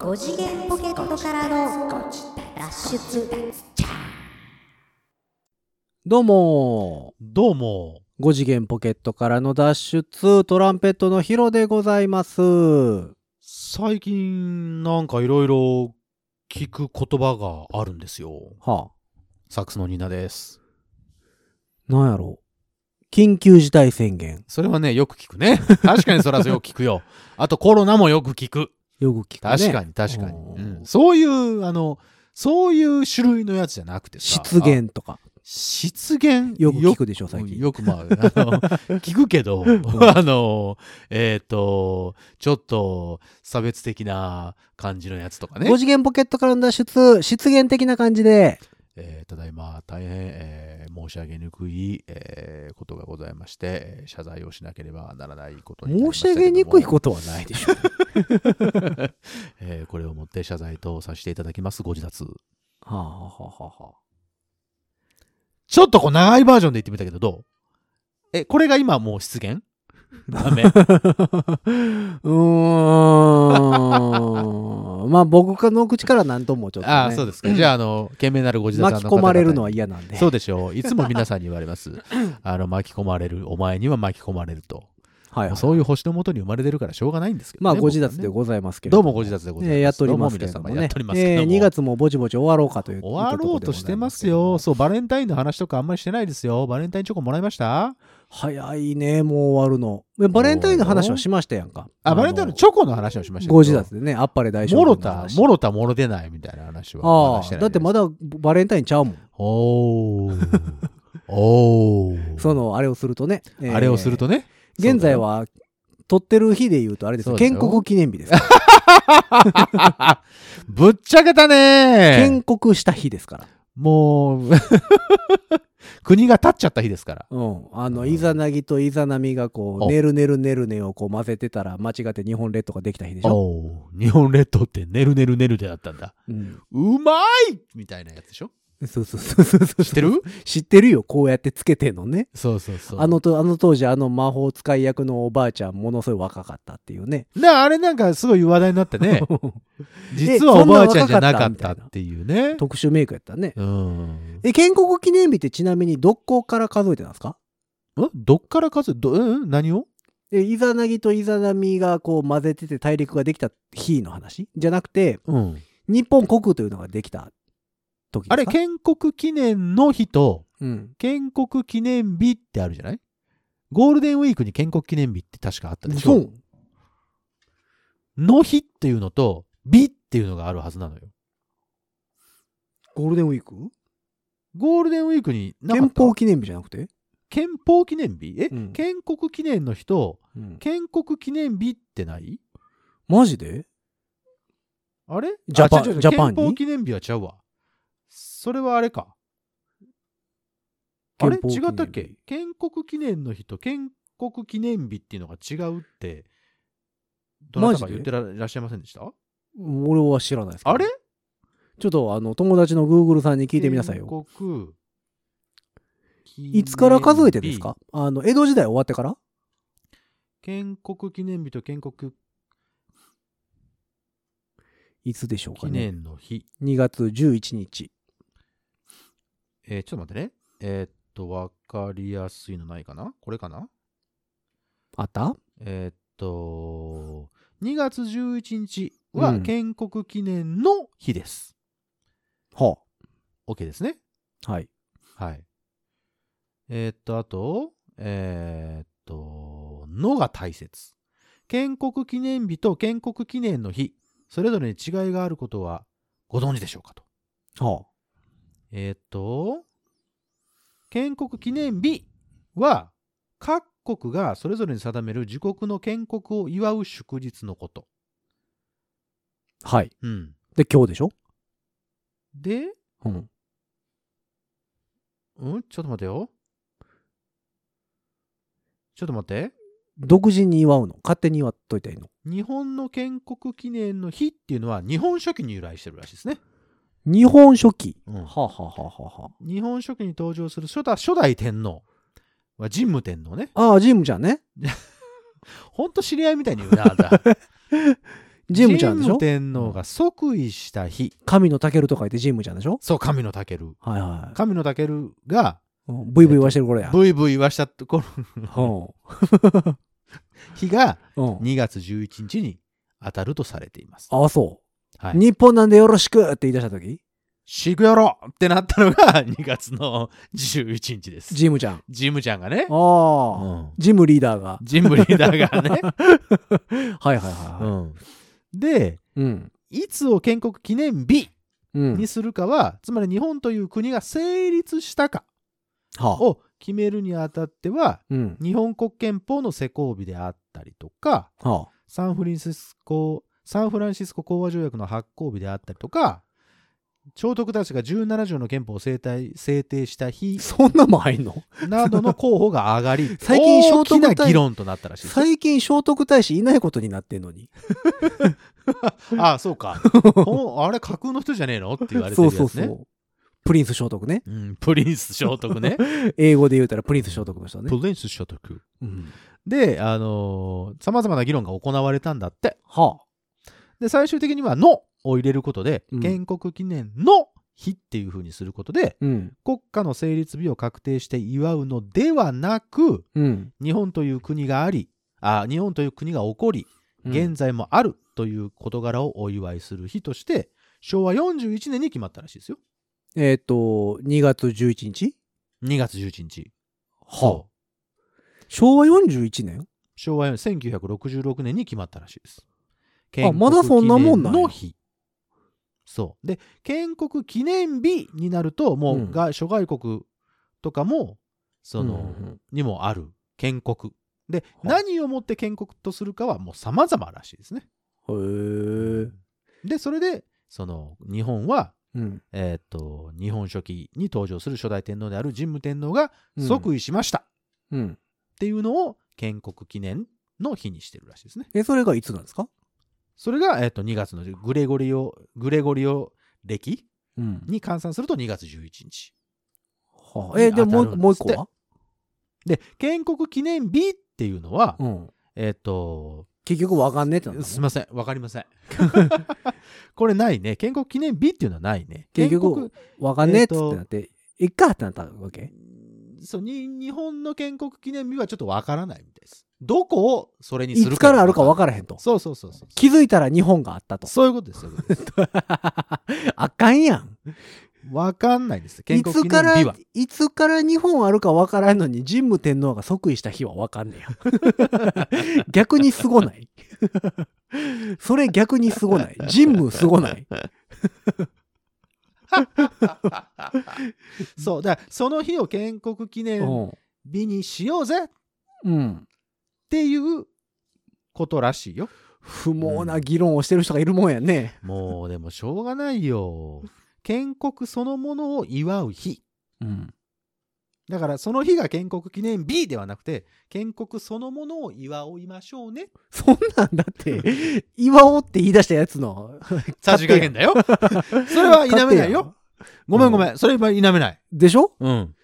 5次元ポケットからの脱出どうもどうも。5次元ポケットからの脱出トランペットのヒロでございますは最近、なんかいろいろ聞く言葉があるんですよ。あサックスのニナです。なんやろ緊急事態宣言それはね、よく聞くね。確かにそらよく聞くよ。あとコロナもよく聞く。よく聞くね確かに確かに。ううんんそういう、あの、そういう種類のやつじゃなくてさ。失言とかあ。失言？よく聞くでしょ最近よくまあ、あの、聞くけど、あの、えっ、と、ちょっと差別的な感じのやつとかね。5次元ポケットからの脱出失言的な感じでえーただいま大変、えー申し上げにくい、えーことがございまして、えー謝罪をしなければならないことに申し上げにくいことはないでしょ えーこれをもって謝罪とさせていただきます。ご自立はあはあはあはあ。ちょっとこう長いバージョンで言ってみたけどどう？えこれが今もう失言？ダメ。うーん。まあ僕の口から何ともちょっと、ね、ああそうですか。じゃああの懸命なるご自立巻き込まれるのは嫌なんで。そうでしょう。いつも皆さんに言われます。あの巻き込まれるお前には巻き込まれると、はいはい。そういう星のもとに生まれてるからしょうがないんですけど、ね、まあご自立でございますけれどどうもご自立でございます。えーやっておりますけれどもね。ども。えー2月もぼちぼち終わろうかという終わろうとしてますよ。そう、バレンタインの話とかあんまりしてないですよ。バレンタインチョコもらいました早いねもう終わるの。えバレンタインの話はしましたやんか。あ、バレンタインのョチョコの話をしましたご自立でねあっぱれ大将もろた、もろたもろ出ないみたいな話はまああだってまだバレンタインちゃうもん。おー。おー。そのあれをするとね、えーあれをするとね？現在は撮ってる日で言うとあれです建国記念日です。ぶっちゃけたね建国した日ですから。もう、国が立っちゃった日ですから。うん、あのイザナギとイザナミがこう「お。ねるねるねるね」をこう混ぜてたら間違って日本列島ができた日でしょ、日本列島ってねるねるねるでだったんだ。うん、うまい！みたいなやつでしょ？そうそうそうそうそう。知ってる？知ってるよ。こうやってつけてんのね。そうそうそう。あのとあの当時あの魔法使い役のおばあちゃんものすごい若かったっていうね。なあれなんかすごい話題になってね。実はおばあちゃんじゃなかったっていうね。特殊メイクやったね。うん。え建国記念日ってちなみにどこから数えてなんですか？んどっから数え、ど、うん何を？えイザナギとイザナミがこう混ぜてて大陸ができた日の話？じゃなくてうん。日本国というのができた時あれ、建国記念の日と、うん。建国記念日ってあるじゃない？ゴールデンウィークに建国記念日って確かあったでしょ？そう。の日っていうのと、日っていうのがあるはずなのよ。ゴールデンウィーク？ゴールデンウィークになかった？憲法記念日じゃなくて、憲法記念日？え、うん。建国記念の日と、うん。建国記念日ってない？マジで？あれ？ジャパンジャパンに？憲法記念日はちゃうわ。それはあれか。あれ？違ったっけ？建国記念の日と建国記念日っていうのが違うって、どなたか言ってららっしゃいませんでした？俺は知らないですあれ？ちょっとあの友達のグーグルさんに聞いてみなさいよ。建国いつから数えてですか？あの江戸時代終わってから？建国記念日と建国いつでしょうか記ね念の日。2月11日えーちょっと待ってね。えーっと、わかりやすいのないかな？これかな？あった？えーっと、2月11日はうん建国記念の日です。は OK ですね。あはいはい。えーっと、あと、えーっと、のが大切。建国記念日と建国記念の日、それぞれに違いがあることはご存知でしょうかと。はえーっと、建国記念日は、各国がそれぞれに定める自国の建国を祝う祝日のこと。あはいうん。で今日でしょ？で、うんうん？ちょっと待てよ。ちょっと待って。独自に祝うの？勝手に祝っといたらいいの？日本の建国記念の日っていうのは日本書紀に由来してるらしいですね。日本書紀、うんはあ、はあはあはあは日本書紀に登場する初代初代天皇は神武天皇ね。あああジムちゃんねほんと知り合いみたいに言うな、あんた。神武ちゃんでしょ？神武天皇が即位した日。神のタケルと書いて神武ちゃんでしょ？そう、神のタケル。はいはい。神のタケルが、うんブイブイ言わしてる頃や。ブイブイ言わしたところ、うん 日がうん。2月11日に当たるとされています。あ、そう。はい。日本なんでよろしくって言い出した時？シグヨロってなったのが 2月の11日です。ジムちゃん。ジムちゃんがね。ああ、うんジムリーダーが。ジムリーダーがね。はいはいはい。はいうんで、うん。いつを建国記念日うん。にするかは、つまり日本という国が成立したかはあ。を決めるにあたっては、うん。日本国憲法の施行日であったりとか、はあ。サンフランシスコ、サンフランシスコ講和条約の発行日であったりとか、聖徳太子が17条の憲法を制定制定した日そんなもん入んの？などの候補が上がり、最近聖徳太子議論となったらしい。最近聖徳太子いないことになってんのに。ああ、そうか。あれ架空の人じゃねえのって言われてそうるやつね。そうそう。プリンス聖徳ね。うん、プリンス聖徳ね。英語で言うたらプリンス聖徳の人ね。プリンス聖徳。うんで、あのー、様々な議論が行われたんだって。はで、最終的には、のを入れることで、うん建国記念の日っていう風にすることで、あ。うん。国家の成立日を確定して祝うのではなく、うん。日本という国があり、あ日本という国が起こり、うん現在もあるという事柄をお祝いする日として、昭和41年に決まったらしいですよ。えっと、2月11日？2月11日。はそう昭和41年？昭和1966年に決まったらしいです。あまだそんなもんなんや建国記念の日。そう。で、建国記念日になると、もう、うんが諸外国とかも、その、うんうんにもある建国。で、はい何をもって建国とするかはもう様々らしいですね。へえ。で、それで、その、日本は、うん。えーっと、日本書紀に登場する初代天皇である神武天皇がうん即位しましたうん。っていうのを建国記念の日にしてるらしいですね。え、それがいつなんですか？それが、えーっと、2月のグレゴリオ、グレゴリオ歴うん。に換算すると2月11日。はあ、え、でももう一個は？で、建国記念日っていうのは、うん。えーっと、結局わかんねえってなっすみません、わかりません。これないね。建国記念日っていうのはないね。結局わかんねえってなって、いっかってなったわけ？そうに日本の建国記念日はちょっとわからないみたいです。どこをそれにするいつからあるかわわからへんと。そうそうそうそう。気づいたら日本があったと。そういうことです。そういうことです あかんやん。わかんないです。建いつから、念日は。いつから日本あるかわからんのに、神武天皇が即位した日はわかんねえや。逆にすごない それ逆にすごない神武すごないそう。だからその日を建国記念うん。日にしようぜっうん。ていうことらしいよ。不毛な議論をしてる人がいるもんやね。もうでもしょうがないよ。建国そのものを祝う日。うん。だからその日が建国記念日ではなくて、建国そのものを祝いましょうね。そんなんだって、祝おうって言い出したやつの。さじ加減だよ。それは否めないよ。ごめんごめん。それは否めない。でしょ？うん。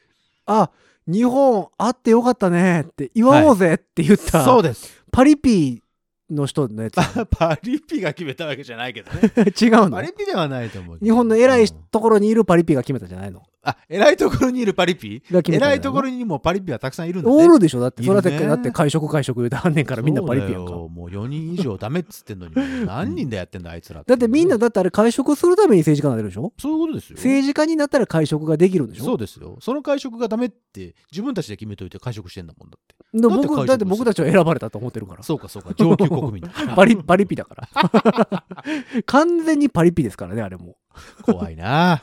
あ、日本あってよかったねって祝おうぜって言った、そうです。パリピの人のやつ。パリピが決めたわけじゃないけどね。違うの？パリピではないと思う。日本の偉いうんところにいるパリピが決めたんじゃないのあ、偉いところにいるパリピ？が決めたんじゃないの偉いところにもパリピはたくさんいるんだね。おるでしょ？だって、それだって、いるねだって会食会食言うてはんねんからみんなパリピやんかそうだ。よもう4人以上ダメっつってんのに、もう何人でやってんだ、あいつら。だってみんな、だってあれ会食するために政治家になれるでしょ？そういうことですよ。政治家になったら会食ができるんでしょ？そうですよ。その会食がダメって自分たちで決めといて会食してんだもんだって。でだって会食僕だって僕たちは選ばれたと思ってるから。そうかそうか。上級国民だ。パリパリピだから。完全にパリピですからね、あれも。怖いな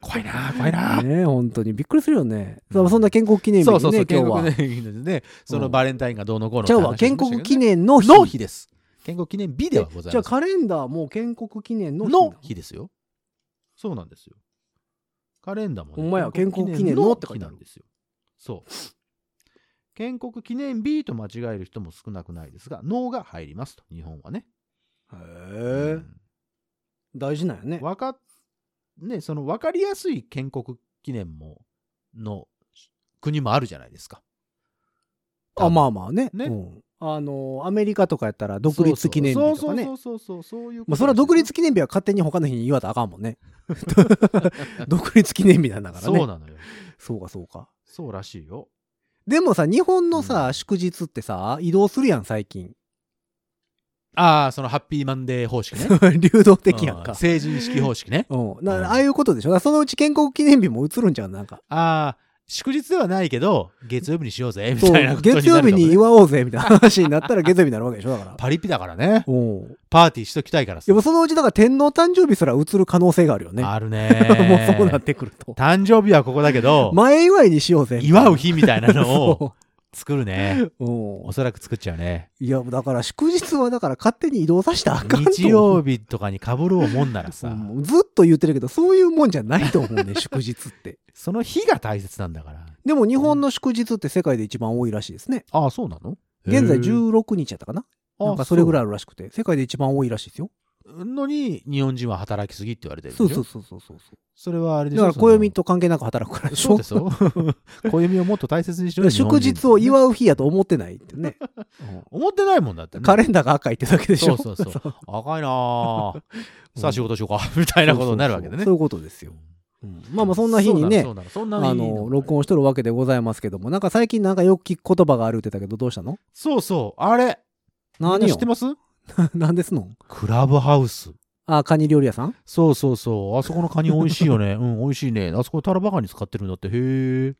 怖いな怖いなね本当にびっくりするよね。そそんな建国記念日にね、そうそうそう、建今日は。国記念日ですね。そのバレンタインがどうのこうのじゃあ、建国記念の日。の日です。建国記念日ではございません。じゃあカレンダーも建国記念の日の？日ですよ。そうなんですよ。カレンダーも、ほんまや建国記念のって書いてある日なんですよ。そう。建国記念日と間違える人も少なくないですが、脳が入りますと、日本はね。へうえ。ん大事なんやね。わかっね、その分かりやすい建国記念もの国もあるじゃないですか。あ、まあまあね。ねうんあの、アメリカとかやったら独立記念日とかね。そうそうそうそうそうそういうまあ、それは独立記念日は勝手に他の日に言わたらあかんもんね。独立記念日なんだからね。そうなのよそうか、そうか。そうらしいよでもさ、日本のうさ、祝日ってさ、移動するやん、最近。ああそのハッピーマンデー方式ね 流動的やんか。うん成人式方式ねうん。ああいうことでしょ？だからそのうち建国記念日も映るんちゃう？なんか。ああ祝日ではないけど月曜日にしようぜみそうたいなことになる月曜日にかもね祝おうぜみたいな話になったら月曜日になるわけでしょ？だから。パリピだからねうん。パーティーしときたいからさでもそのうちだから天皇誕生日すら映る可能性があるよね。ある もねうそうなってくると。誕生日はここだけど前祝いにしようぜ。祝う日みたいなのをそ作るね。う。うん。おそらく作っちゃうね。いや、だから祝日はだから勝手に移動させたらあかんと日曜日とかに被るもんならさ。うんずっと言ってるけど、そういうもんじゃないと思うね、祝日って。その日が大切なんだから。でも日本の祝日って世界で一番多いらしいですね。ああそうなの？現在へえ16日やったかな？なんかそれぐらいあるらしくて、世界で一番多いらしいですよ。のに日本人は働きすぎって言われてるそうそううそうそうそう。それはあれでしだょから暦と関係なく働くからでしょ？そうですよ。暦をもっと大切にしろよ祝日をう祝う日やと思ってないってね。思ってないもんだってね。カレンダーが赤いってだけでしょ？そうそうそう。赤いなあ。さあ仕事しようか。みたいなことになるわけでね。そういうことですよ。うん。まあまあそんな日にねあの、録音しとるわけでございますけども、なんか最近なんかよく聞く言葉があるって言ったけど、どうしたの？そうそう。あれ何よ知ってます？何ですの？クラブハウス。あ、カニ料理屋さん？そうそうそう。あそこのカニ美味しいよね。うん美味しいね。あそこタラバガニ使ってるんだって。へえ。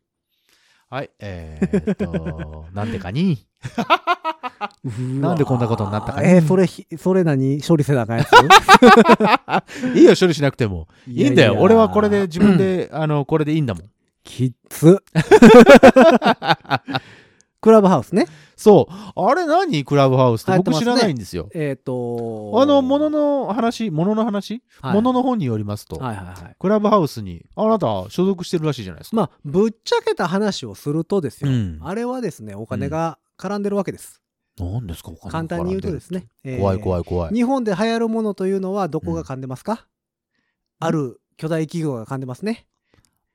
はいえー、っと なんでかに？なんでこんなことになったかねえーそれひ、それ何？処理せなあかんやつ？いいよ処理しなくても。いいんだよ。やや俺はこれで自分で、あのこれでいいんだもん。きっつ。クラブハウスね。そうあれ何？クラブハウスって僕知らないんですよえっ、とあの、ものの話、ものの話、はいものの本によりますと、はいはいはい。クラブハウスに、あなた所属してるらしいじゃないですか。まあ、ぶっちゃけた話をするとですよ。うんあれはですね、お金が絡んでるわけです。何ですか、お金簡単に言うとですね。えー怖い怖い怖い。日本で流行るものというのはどこが噛んでますか、ある巨大企業が噛んでますね。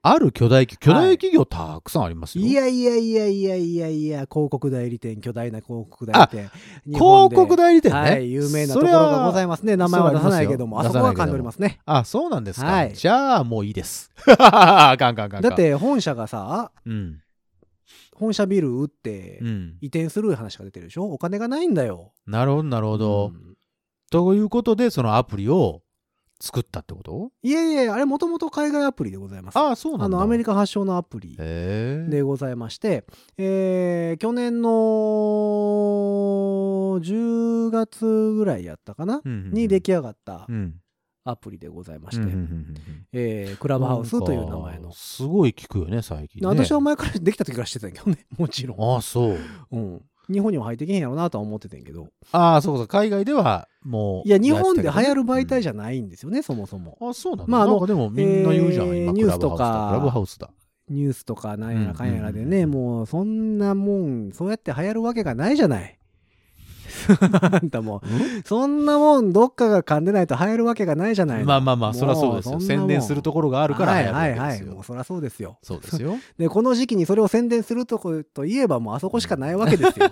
ある巨大企巨大企業たくさんありますよ。いやいやいやいやいやいや、広告代理店、巨大な広告代理店。広告代理店ね。はい、有名なところがございますね。名前は出さないけども、あそこが噛んでおりますね。あ、そうなんですか。はいじゃあ、もういいです。あかんかんかん。だっ、て本社がさ、うん。本社ビル売ってうん。移転する話が出てるでしょ？お金がないんだよ。なるほど、なるほど。うんということで、そのアプリを作ったってこと？いやいや、あれもともと海外アプリでございます。ああ、そうなんだ。あの、アメリカカ発祥のアプリ。でございまして、えー去年の10月ぐらいやったかな、うんうんうんに出来上がったうん。アプリでございまして、うんうんえークラブハウスという名前の。すごい聞くよね、最近、ね。私は前からできた時からしてたんやけどね、もちろん。ああ、そう。うん。日本には入ってけへんやろなとは思ってたんやけど。ああ、そうか、海外ではもう。いや、日本で流行る媒体じじゃないんですよね、そもそも。ゃ、あそうなんだ。まああのなんかでもみんな言うじゃん、今えーニュースとかクラブハウスだ。ニュースとかなんやらかんやらでね、うんうんうんもうそんなもん、そうやって流行るわけがないじゃない。あんたもう、そんなもんどっかが噛んでないと流行るわけがないじゃないのまあまあまあ、もそりゃそうですよ。宣伝するところがあるから。はいはいはい。もうそりゃそうですよ。そうですよ。で、この時期にそれを宣伝するとこといえばもうあそこしかないわけですよ。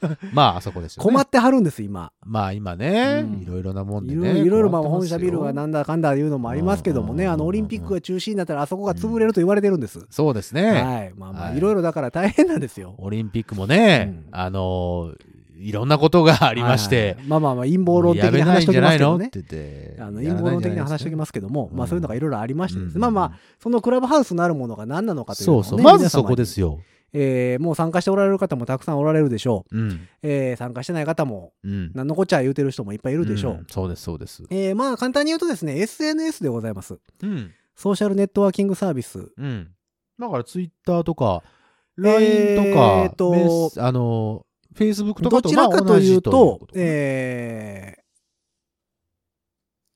まあ、あそこですよ、ね。困ってはるんです、今。まあ今ね、うんいろいろなもんでね。いろいろまあ本社ビルがなんだかんだいうのもありますけどもね、うんあのオリンピックが中止になったらあそこが潰れると言われてるんです。そうですね。はい。まあまあ、はいいろいろだから大変なんですよ。オリンピックもね、うんあのーいろんなことがありまして、はいはいまあまあまあ陰謀論的やめないに話しときますけどね。て言って。あの陰謀論的に話しておきますけども、うんまあそういうのがいろいろありましてね、うんまあまあ、そのクラブハウスなるものが何なのかというのをねそうそう。まずそこですよ。えーもう参加しておられる方もたくさんおられるでしょう。うん。えー参加してない方も、うん。何のこっちゃ言うてる人もいっぱいいるでしょう。んそうです、そうです。えーまあ簡単に言うとですね、SNS でございます。うん。ソーシャルネットワーキングサービス。うん。だからツイッターとか、え LINE とか、ーとメスあの、Facebook とかとどちらかというとこ、とえ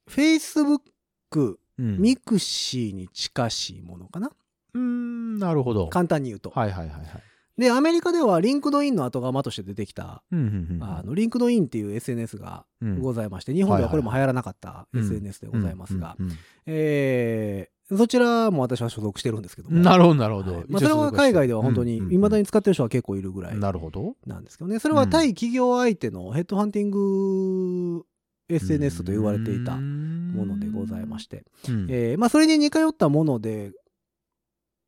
ー、Facebook、うん。ミクシーに近しいものかな？うーん、なるほど。簡単に言うと。はいはいはいはい。で、アメリカではリンクドインの後釜として出てきた、うんうんうんあのリンクドインっていう SNS がうん。ございまして、日本ではこれも流行らなかった SNS でございますが、うんうんうん。えーそちらも私は所属してるんですけども。なるほど、なるほど。はいまあ、それは海外では本当に、うんうんうん未だに使ってる人は結構いるぐらいなるほど。なんですけどね。それは対企業相手のヘッドハンティング SNS と言われていたものでございまして。うんえーまあ、それに似通ったもので、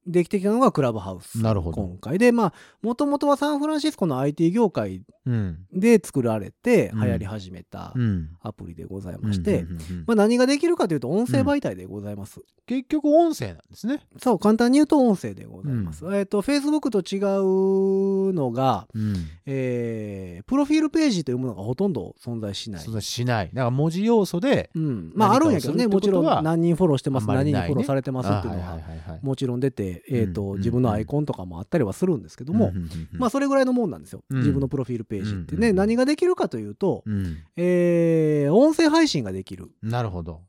できてきたのがクラブハウス。なるほど今回で、まあ、もともとはサンフランシスコの IT 業界うん。で作られてうん流行り始めたうん。アプリでございまして、うんうんうんうんまあ、何ができるかというと音声媒体でございます。結局音声なんですね。そう、簡単に言うと音声でございます。えっ、と、Facebook と違うのが、うん。えープロフィールページというものがほとんど存在しない。そんなしない。だから文字要素で、うん。まあ、あるんやけどね、もちろん何人フォローしてます、何人フォローされてますっていうのあはもちろん出て、えっ、と、うん自分のアイコンとかもあったりはするんですけども、まあ、それぐらいのもんなんですよ。うん自分のプロフィールページってね、何ができるかというと、うん。えー音声配信ができる。なるほど。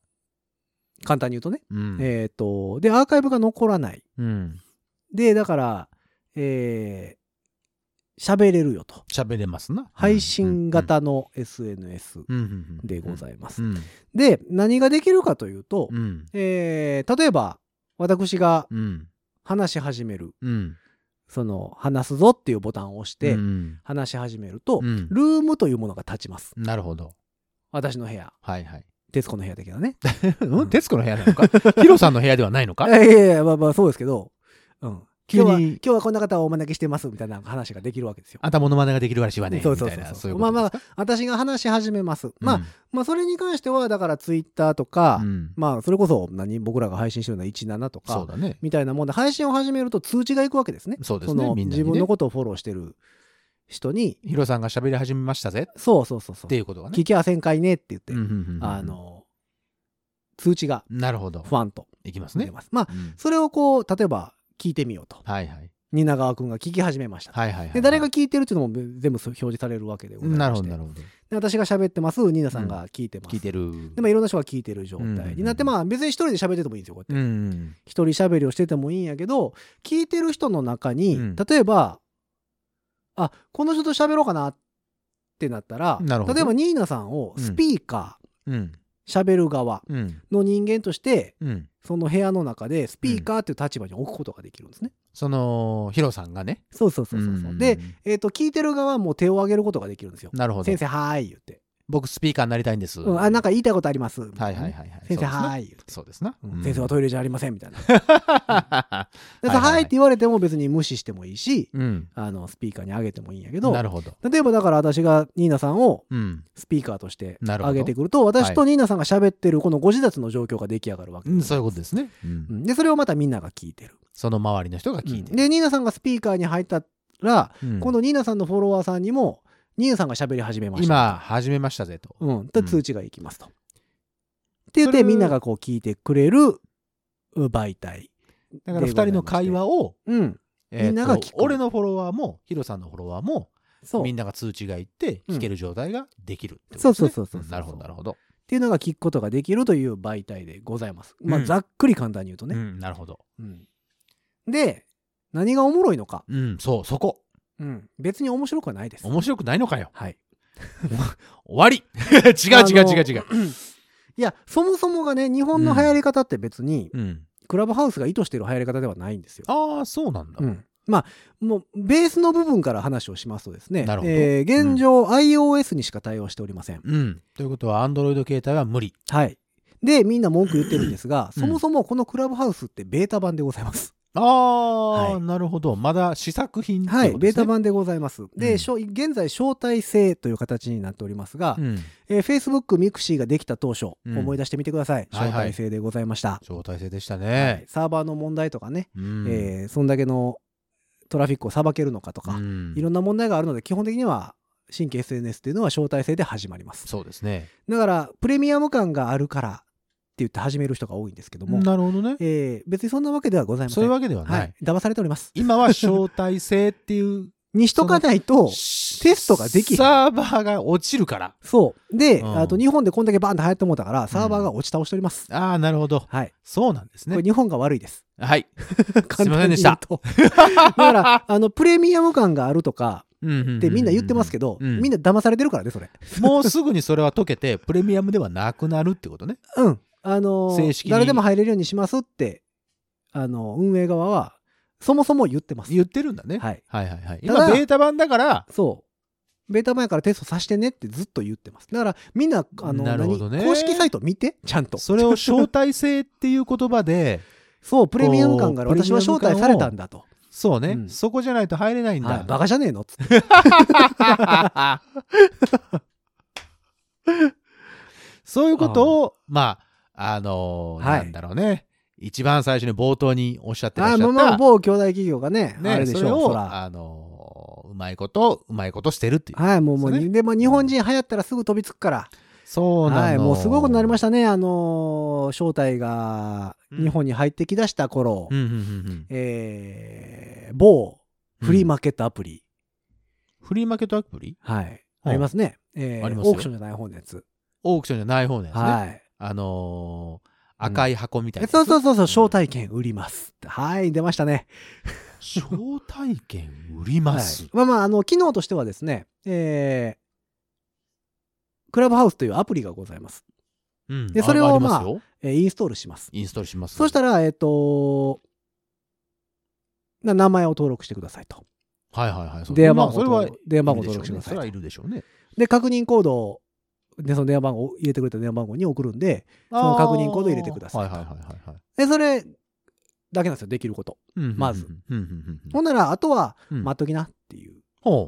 簡単に言うとね。うん。えっ、と、で、アーカイブが残らない。うん。で、だから、えー喋れるよと。喋れますな。配信型の SNS ででございます。うん。で、何ができるかというと、うん。えー例えば、私がうん。話し始める、うん。その、話すぞっていうボタンを押して、うん話し始めると、うんルームというものが立ちます。なるほど。私の部屋。はいはい。徹子の部屋的なね。うん徹子の部屋なのか？ヒロさんの部屋ではないのか？い やいやいや、まあまあそうですけど、うん。急今日は、に今日はこんな方をお招きしてますみたいな話ができるわけですよ。あんたモノマネができるからしはね。そうそうそうそう。まあまあ私が話し始めます。まあ、うんまあ、それに関しては、だからツイッターとか、うんまあ、それこそ何、僕らが配信してるのは17とか、そうだね。みたいなもんで、配信を始めると通知がいくわけですね。そうですねね自分のことをフォローしてる人に、ヒロさんが喋り始めましたぜそうそうそうそうって。いうことがね。聞きゃせんかいねって言って、あ、の、通知がなるほど。ファンといきますね。出ます。まあ、うんそれをこう、例えば聞いてみようと。はいはい。蜷川くんが聞き始めました。はいはいはい。で誰が聞いてるっていうのも全部表示されるわけでございましてなるほどなるほど。で私が喋ってます、ニーナさんが聞いてます。聞いてる。で、まあ、いろんな人が聞いてる状態になって、うんまあ、別に一人で喋っててもいいんですよ、こうやって。うん。一人喋りをしててもいいんやけど、聞いてる人の中に、うん例えば、あ、この人と喋ろうかなってなったら、なるほど例えばニーナさんをスピーカうん。ー、喋る側うん。の人間として、うん。その部屋の中でスピーカーっていう立場に置くことができるんですね。その、ヒロさんがね。そうそうそうそうそう。んで、、えっ、と、聞いてる側も手を挙げることができるんですよ。なるほど先。生、はーい、言って。僕スピーカーになりたいんです。うん、あ、なんか言いたいことあります？はいはいはいはい。先生、はーい。そうですな。うん先生はトイレじゃありませんみたいな。ではいって言われても別に無視してもいいし、うん。あの、スピーカーに上げてもいいんやけど、なるほど。例えばだから私がニーナさんをうん。スピーカーとして上げてくると、私とニーナさんが喋ってるこのご自立の状況が出来上がるわけうん、です。そういうことですね。で、それをまたみんなが聞いてる。その周りの人が聞いてる。うんで、ニーナさんがスピーカーに入ったら、うん今度ニーナさんのフォロワーさんにも、ニさんが喋り始めました。今、始めましたぜと。うん、とうん通知がいきますと。って言って、みんながこう聞いてくれるう媒体。だから二人の会話を、うん。みんなが聞く俺のフォロワーも、ヒロさんのフォロワーも、そう。みんなが通知がいって、うん聞ける状態ができるってそうことですね。そうそうそうそうんなるほど、なるほど。っていうのが聞くことができるという媒体でございます。まあ、うんざっくり簡単に言うとね。うん、なるほど。うんで、何がおもろいのか。うん、そう、そこ。うん別に面白くはないです。面白くないのかよ。はい。終わり 違う違う違う違う。いや、そもそもがね、日本の流行り方って別に、うん。クラブハウスが意図している流行り方ではないんですよ。ああ、そうなんだ。うん。まあ、もう、ベースの部分から話をしますとですね、なるほどえー現状、iOS にしか対応しておりません。うん。ということは、Android 携帯は無理。はい。で、みんな文句言ってるんですが、うんそもそもこのクラブハウスってベータ版でございます。ああ、はいなるほど。まだ試作品ってことはい、ベータ。版でございます。で、うんしょ現在、招待制という形になっておりますが、うん。えー Facebook、ミクシーができた当初、うん思い出してみてください。はいはい招待制でございました。招待制でしたはいね。サーバーの問題とかね、うん。えーそんだけのトラフィックをさばけるのかとか、うんいろんな問題があるので、基本的には新規 SNS っていうのは招待制で始まります。そうですね。だから、プレミアム感があるから言って始める人が多いんですけども、なるほどね。えー別にそんなわけではございません。そういうわけではなはいい。。騙されております。今は招待制っていう にしとかないと、テストができサーバーが落ちるから。そう。で、うんあと日本でこんだけバーンと流行ってもうたから、サーバーが落ち倒しております。ああ、なるほど。はい。そうなんですね。これ日本が悪いです。はい。簡ませんでしただから、あの、プレミアム感があるとかっってみんな言ってますけど、うんみんな騙されてるからね、それ。もうすぐにそれは解けて、プレミアムではなくなるってことね。うん。あの正式に誰でも入れるようにしますって、あの、運営側は、そもそも言ってます。言ってるんだね。はい。はいはいはい。今、ベータ版だから、そう。ベータ前からテストさせてねってずっと言ってます。だから、みんな、あの、なるほどね何公式サイト見て、ちゃんと。それを招待制っていう言葉で、そう、プレミアム感がある。こう私は招待されたんだと。そうね、うんそこじゃないと入れないんだ。はい、バカじゃねえのっつって。そういうことを、まあ、あのーはいなんだろうね。一番最初に冒頭におっしゃってらっあまあしゃった。まあ、某兄弟企業がね、ね、あれでしょう、それを、そら。あのーうまいこと、うまいことしてるっていう。はい、もう、もう、そうねで、まあ、日本人流行ったらすぐ飛びつくから。そうなの。はい、もうすごいことになりまししたね。あのー、正体がうん日本に入ってきだした頃、うんうんうんうん。えー、某フリーマーケットアプリ、フリーマーケットアプリ？はい、うんありますね。えーありますよオークションじゃない方のやつ。オークションじゃない方のやつね。はい。あのー赤い箱みたいなそうそうそうそう、招ん待券売ります。はい、出ましたね。招待券売ります？はい、まあまあ、あの、機能としてはですね、えー、クラブハウスというアプリがございます。うんでそれをますよえーインストールします。インストールします。そしたら、えっ、と、な名前を登録してくださいと。はいはいはい。電話番号電話番号登録してくださいそれはいるでしょうね。で、確認コードを、で、その電話番号を入れてくれた電話番号に送るんで、その確認コードを入れてくださいはいはいはいはいはい。で、それだけなんですよ、できること。うんまず。うんほんなら、あとは、うん待っときなっていう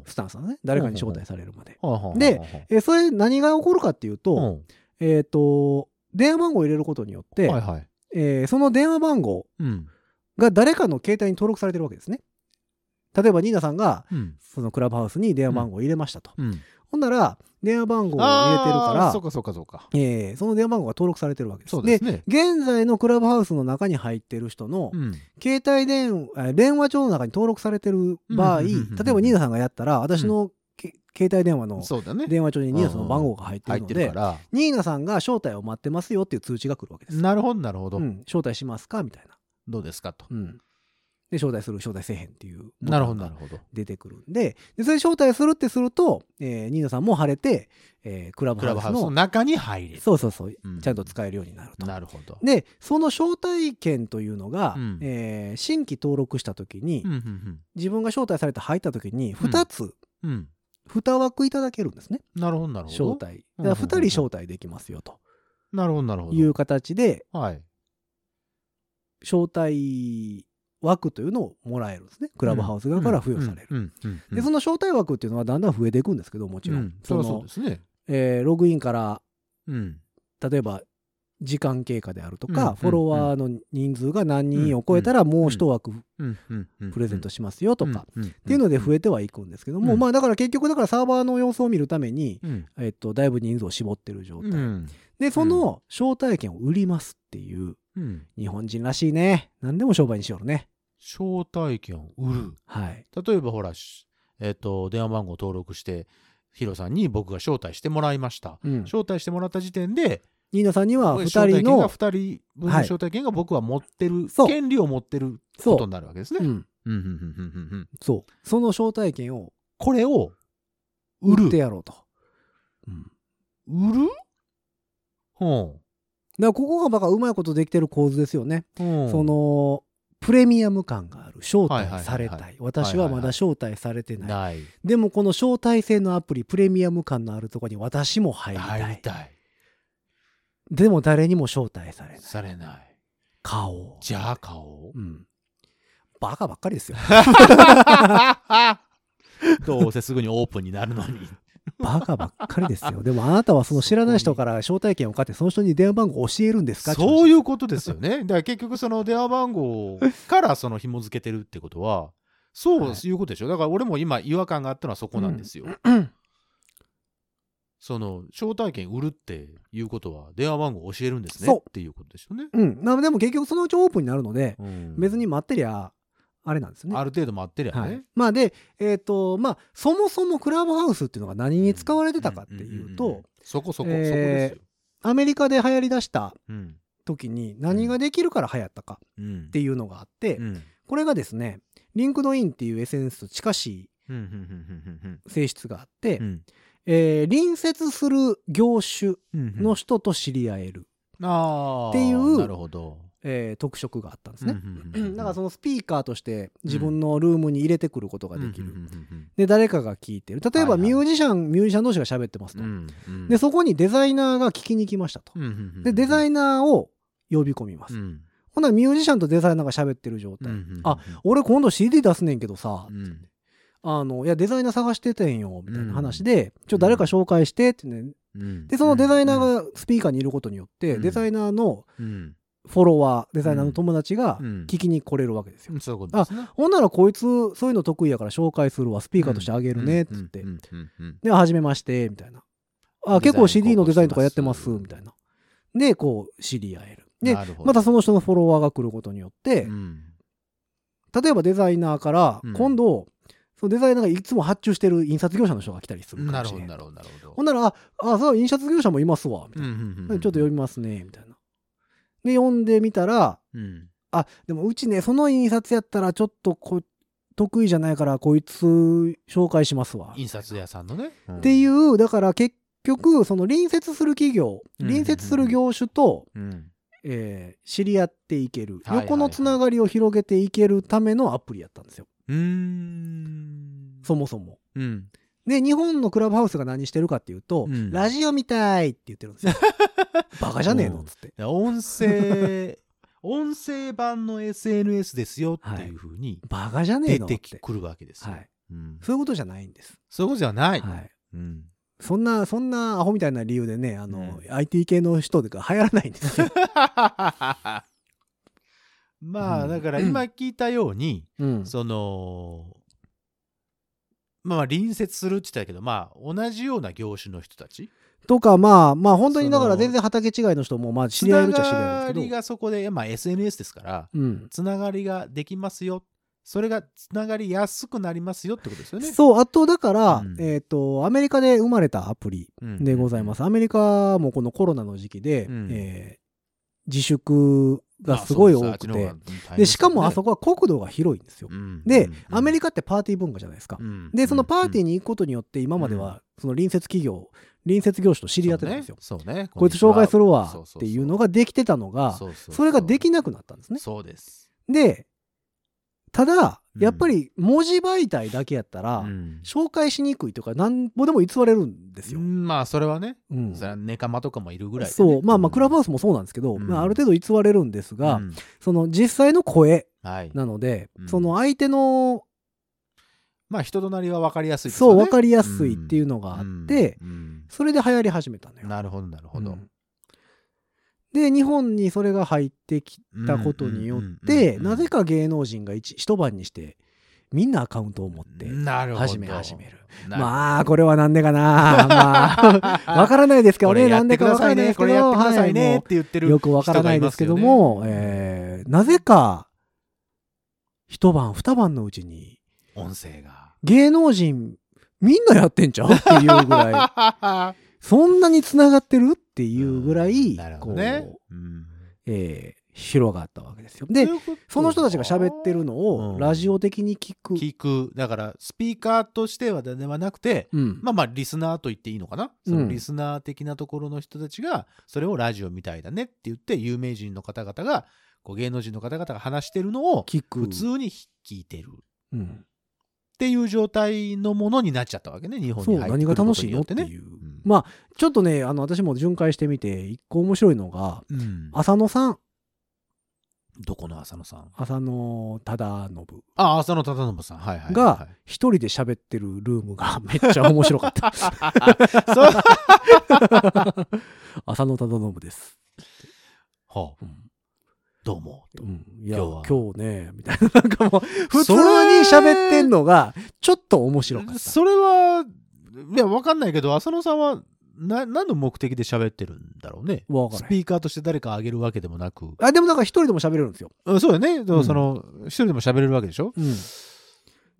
スタンスなのね。誰かに招待されるまで。でえ、それ何が起こるかっていうと、ほえっ、と、電話番号を入れることによって、うはいはい。えーその電話番号うん。が誰かの携帯に登録されてるわけですね。例えば、ニーナさんが、うん。そのクラブハウスに電話番号を入れましたと。うん。ほんなら、電話番号を入れてるからそう、かそうかそうか。えーその電話番号が登録されてるわけです。そうですね。現在のクラブハウスの中に入ってる人のうん。携帯電話、え電話帳の中に登録されてる場合、うん例うんうんうんえばニーナさんがやったら、私のけ携帯電話のそうだね。電話帳にニーナさんの番号が入ってるので入ってるか、ら。ニーナさんが招待を待ってますよっていう通知が来るわけです。なるほどなるほどう。ん、招待しますかみたいな。どうですかと。うん。で、招待する、招待せえへんっていうボなるほどなるほど。出てくるんで、でそれ招待するってすると、えーニーナさんも晴れて、えークラブハウスの中に入れる。そうそうそう、うんちゃんと使えるようになると。なるほど。で、その招待券というのが、うんえー新規登録した時に、うんうん自分が招待されて入った時に、2つ、うん。うん。2枠いただけるんですね。なるほどなるほど。招待。だから2人招待できますよ、となるほどなるほど。いう形で、はい。招待枠というのをもらえるんですね。クラブハウス側から付与される。で、その招待枠っていうのはだんだん増えていくんですけど、もちろん。うんそそうのですね。えーログインから、うん。例えば、時間経過であるとか、うんフォロワーの人数が何人を超えたらもう一枠。プレゼントしますよとか、っっていうので増えてはいくんですけども、うんまあだから結局だからサーバーの様子を見るために、うん。えっと、だいぶ人数を絞ってる状態。うん。で、その招待券を売りますっていう、うん。日本人らしいね。何でも商売にしよるね。招待券を売る。はい。例えばほら、しえっと、電話番号登録して、ヒロさんに僕が招待してもらいました。うん。招待してもらった時点で、ニーナさんには2招待券が人の、2人分のはい招待券が僕は持ってる、そう権利を持ってることになるわけですね。うん。うんうんうんうんうんうんそう。その招待券をこれを売る売って。やろうと。うん。売る？ほだからここがバカうまいことできてる構図ですよね。う。うんそ、の、プレミアム感がある。招はいはいはいはい待されたい。私はまだ招待されてない。でもこの招待制のアプリ、プレミアム感のあるところに私も入りたい。でも誰にも招待されない。されない。顔。じゃあ買おうう。ん。バカばっかりですよ。どうせすぐにオープンになるのに。バカばっかりですよ。でもあなたはその知らない人から 招待券を買って、その人に電話番号を教えるんですか？そうう。いうことですよね。だから結局その電話番号からその紐付けてるってことは、そうはいいうことでしょ？だから俺も今違和感があったのはそこなんですよ。う んその招待券売るっていうことは電話番号教えるんですねっていうことですよね。うん。なでも結局そのうちオープンになるので、うん別に待ってりゃ、あれなんですよね。ある程度待ってりゃね。はい、まあで、えっ、と、まあ、そもそもクラブハウスっていうのが何に使われてたかっていうんんんんと、そこそこ、えーそこですよ。アメリカで流行り出したうん時に何ができるから流行ったかうんっていうのがあって、うんこれがですね、リンクドインっていう SNS と近しいうんうんうん性質があって、うんうんえー隣接する業種うんうんの人と知り合える。っていう。えー特色があったんですね。だからそのスピーカーとして自分のルームに入れてくることができる。で、誰かが聞いてる。例えばはいはいミュージシャン、ミュージシャン同士が喋ってますと。うんうんで、そこにデザイナーが聞きに来ましたと。で、デザイナーを呼び込みます。うんほんならミュージシャンとデザイナーが喋ってる状態。あ、俺今度 CD 出すねんけどさ、うんあの、いや、デザイナー探しててんよ、みたいな話で、ちょ、誰か紹介してってね。うんで、そのデザイナーがスピーカーにいることによって、うんデザイナーのうんフォロワー、デザイナーの友達がうん聞きに来れるわけですよ。うんそういうことですね。ほんならこいつ、そういうの得意やから紹介するわ、スピーカーとしてあげるね、って言ってで、はじめまして、みたいな。あ、結構 CD のデザインとかやってます、みたいな。で、こう、知り合える。で、またその人のフォロワーが来ることによってう、ん例えばデザイナーからうん、今度、そのデザイナーがいつも発注してる印刷業者の人が来たりするかもしれない。なるほど、なるほど。ほんなら、あ、あ、そう、印刷業者もいますわ、みたいな。うんうんうんちょっと読みますね、みたいな。で、読んでみたら、うんあ、でもうちね、その印刷やったらちょっとこ得意じゃないから、こいつ紹介しますわ。印刷屋さんのね。っっていう、だから結局、その隣接する企業、うん隣接する業種と、うん。えー知り合っていける、はいはいはい横のつながりを広げていけるためのアプリやったんですよ。うーん。そもそも。うん。で、日本のクラブハウスが何してるかっていうと、うんラジオみたいって言ってるんですよ。バカじゃねえのっつって。音声、音声版の SNS ですよっていうふうにバカじゃねえ出のってて。くるわけですよ。はい。うんそういうことじゃないんです。そういうことじゃない。はい。うんそんな、そんなアホみたいな理由でね、あの、うん IT 系の人が流行らないんですよ。まあ、うんだから今聞いたように、うん。その、まあ隣接するって言ったけど、まあ同じような業種の人たち？とか、まあ、まあ本当にだから全然畑違いの人も、まあ知り合えるっちゃ知り合えるんつながりですけど。がそこで、まあ SNS ですから、うん。つながりができますよ。それがつながりやすくなりますよってことですよね。そう、あとだから、うんえっ、と、アメリカで生まれたアプリうんでございます。アメリカもこのコロナの時期で、うんえー自粛がすごい多くて、で、しかもあそこ、こは国土が広いんですよ。うん。で、うん。アメリカってパーティー文化じゃないですか。うん。で、そのパーティーにに行くことによって、今までは、その隣接企業、隣接業種と知り合ってたんですよ。そうね。こいつ紹介するわっていうのができてたのが、それができなくなったんですね。そうです。で、ただ、うんやっぱり文字媒体だけやったら、うん紹介しにくいとか、なんぼでも偽れるんですよ。うんまあ、それはね、うんそれはネカマとかもいるぐらいでね。そう。まあまあ、クラブハウススもそうなんですけど、うんまあ、ある程度偽れるんですが、その実際の声はい。なので、うんその相手の、まあ、人となりは分かりやすいですそう、よね。わかりやすいっていうのがあって、それで流行り始めたのよ。なるほど、なるほど。で、日本にそれが入ってきたことによって、なぜか芸能人が一晩にして、みんなアカウントを持って、始め始める。まあ、これはなんでかな。まあ、わからないですけどね。これやってなんでかわからないですけど、よくわからないですけども、人がいますよねえなぜか、一晩二晩のうちに、音声が。芸能人、みんなやってんちゃうっていうぐらい、そんなに繋がってるっていうぐらい、こう、どね。うんえー広がったわけですよ。で、その人たちが喋ってるのを、うんラジオ的に聞く。聞く。だから、スピーカーとしてはではなくて、うん。まあまあ、リスナーと言っていいのかな、うんそのリスナー的なところの人たちが、それをラジオみたいだねって言って、有名人の方々が、こう芸能人の方々が話してるのを、聞く。普通に聞いてる。うん。っていう状態のものになっちゃったわけね、日本に入ってくること何が楽しいによね。のっていう。ん。まあ、ちょっとね、あの、私も巡回してみて、一個面白いのが、うん。浅野さん、どこの浅野さん？浅野忠信。あ、浅野忠信さん。はいはいはい、が、一人で喋ってるルームが めっちゃ面白かった。浅野忠信です。はあうん。どうも。うん、いや、今日は。今日ね、みたいな、なんかもう、普通に喋ってんのが、ちょっと面白かった。それは、いや、わかんないけど、浅野さんは、な、何の目的で喋ってるんだろうね。わかスピーカーとして誰かあげるわけでもなく。あ、でもなんか一人でも喋れるんですよ。うんそうだね。でうんもその、一人でも喋れるわけでしょ？うん。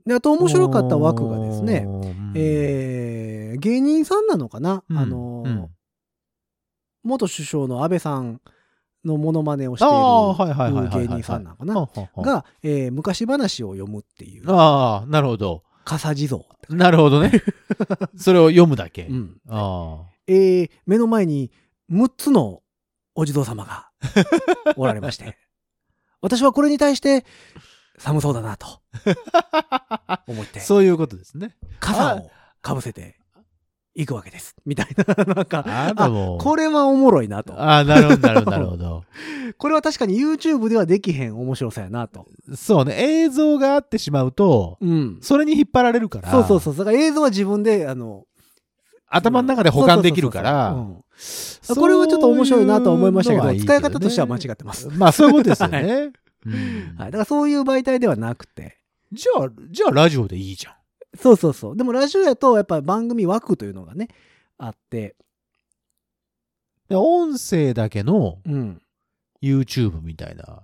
で、あと面白かった枠がですね、うん、えー、芸人さんなのかな、うんあのーうん元首相の安倍さんのモノマネをしていああ、はいはいはいはいはい。る芸人さんなのかな？はははが、えー昔話を読むっていう、ああ、なるほど。笠地蔵。なるほどね。それを読むだけ。うんあえー目の前に6つのお地蔵様が おられまして、私はこれに対して寒そうだなと思って、そういうことですね。傘をかぶせていくわけです。みたいな、なんか、あこれはおもろいなと。ああ、なるほど、なるほど、なるほど。これは確かに YouTube ではできへん面白さやなと。そうね、映像があってしまうと、うん。それに引っ張られるから、そうそうそう。だから映像は自分で、あの、頭の中で保管できるから、これはちょっと面白いなと思いましたけど、使い方としては間違ってます。まあ、そういうことですよ はね。うんはい。だからそういう媒体ではなくて。じゃあ、じゃあラジオでいいじゃん。そうそうそう。でもラジオやと、やっぱ番組枠というのがね、あって、で音声だけのうん。YouTube みたいな。